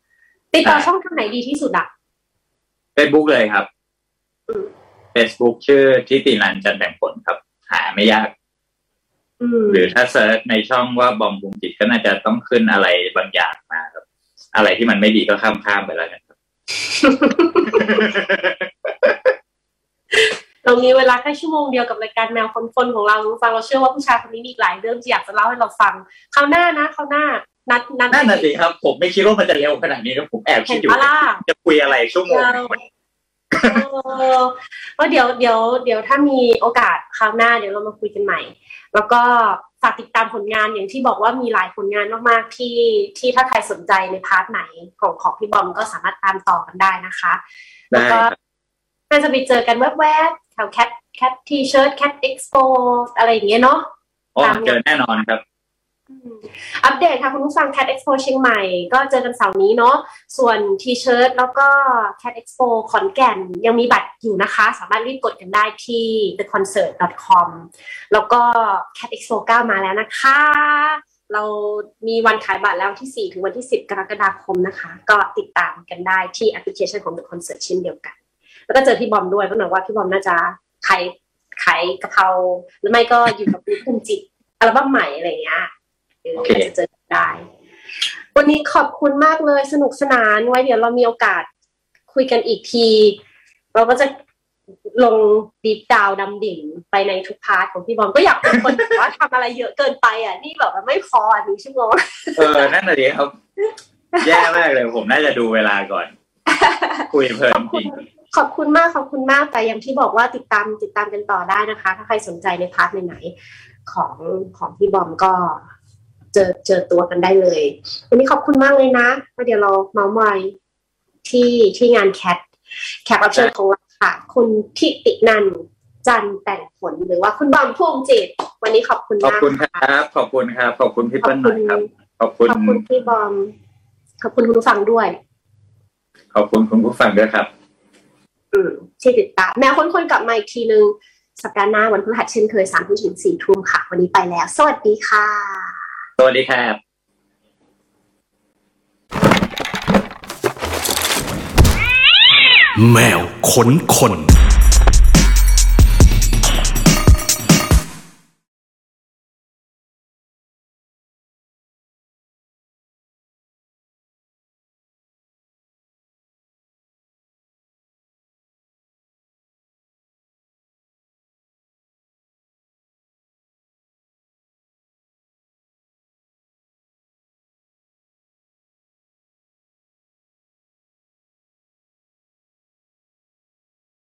ติดต่อได้ช่องทางไหนดีที่สุดอะเฟซบุ๊กเลยครับอืม Facebook ชื่อทิตินันจันแบ่งผลครับ หาไม่ยากอืมหรือถ้า search ในช่องว่าบอมภูมิจิตก็น่าจะต้องขึ้นอะไรบางอย่างมาครับ อะไรที่มันไม่ดีก็ข้ามข้ามๆไปแล้วกันครับ เรามีเวลาแค่ชั่วโมงเดียวกับรายการแมวคนๆของเราคุณฟังเราเชื่อว่าผู้ชายคนนี้มีอีกหลายเรื่องที่อยากจะเล่าให้เราฟังคราวหน้านะคราวหน้านัดนัดนั่นน่ะสิครับ ผมไม่คิดว่ามันจะเร็วขนาดนี้นะผมแอบเห็คิดนอยู่ปะล่ะจะคุยอะไรชั่วโมงหนึ่งเออว่าเดี๋ยวเดี๋ยวเดี๋ยวถ้ามีโอกาสคราวหน้าเดี๋ยวเรามาคุยกันใหม่ แล้วก็ฝากติดตามผลงานอย่างที่บอกว่ามีหลายผลงานมากๆที่ที่ถ้าใครสนใจใน part ไหนของของพี่บอมก็สามารถตามต่อกันได้นะคะได้ครั บน่าจะไปเจอกันแวบๆแถว Cat Cat T-Shirt Cat Expo อะไรอย่างเงี้ยเนาะโอ้เจอแน่นอนครับอืมอัปเดตค่ะ คุณผู้ฟัง Cat Expo เชียงใหม่ก็เจอกันเสาร์นี้เนาะส่วน T-Shirt แล้วก็ Cat Expo ขอนแก่นยังมีบัตรอยู่นะคะ สามารถรีบกดกันได้ที่ theconcert.com แล้วก็ Cat Expo 9 มาแล้วนะคะ เรามีวันขายบัตรแล้วที่ 4 ถึงวันที่ 10 กรกฎาคมนะคะ ก็ติดตามกันได้ที่แอปพลิเคชันของ The Concert เช่นเดียวกัน แล้วก็เจอพี่บอมด้วยก็หน่อยว่าพี่บอมน่าจะขายขายกะเพราหรือไม่ก็อยู่กับบูธภูมิจิตอัลบั้มใหม่อะไรอย่างเงี้ยเออโอเคก็จะเจอกันได้ วันนี้ขอบคุณมากเลยสนุกสนานไว้เดี๋ยวเรามีโอกาสคุยกันอีกที เราก็จะลง deep down ดำดิ่งไปในทุก part ของพี่บอมก็อยากเป็นคนแบบว่าทำอะไรเยอะเกินไปอะ นี่แบบว่าไม่พออะหนึ่งชั่วโมงเออนั่นน่ะดิครับ แย่มากเลยผมน่าจะดูเวลาก่อน คุยเพลินจริง ขอบคุณมากขอบคุณมากแต่อย่างที่บอกว่าติดตามติดตามกันต่อได้นะคะ ถ้าใครสนใจใน part ไหนๆของของพี่บอมก็เจอเจอตัวกันได้เลยวันนี้ขอบคุณมากเลยนะแล้วเดี๋ยวเราเมาส์มอยที่ที่งานแคทแขกรับเชิญของเราค่ะคุณทิตินันท์จันทร์แต่งผลหรือว่าคุณบอมภูมิจิต วันนี้ขอบคุณขอบมากคุณครับ ขอบคุณครับ ขอบคุณพี่เปิ้ลหน่อยครับ ขอบคุณขอบคุณพี่บอม ขอบคุณคุณผู้ฟังด้วย ขอบคุณคุณผู้ฟังด้วยครับ อืมที่ติดตามแมวคนคนๆกลับมาอีกทีนึง สัปดาห์หน้าวันพฤหัสเช่นเคยสามทุ่มถึงสี่ทุ่มค่ะ วันนี้ไปแล้ว สวัสดีค่ะ สวัสดีครับแมวขนคน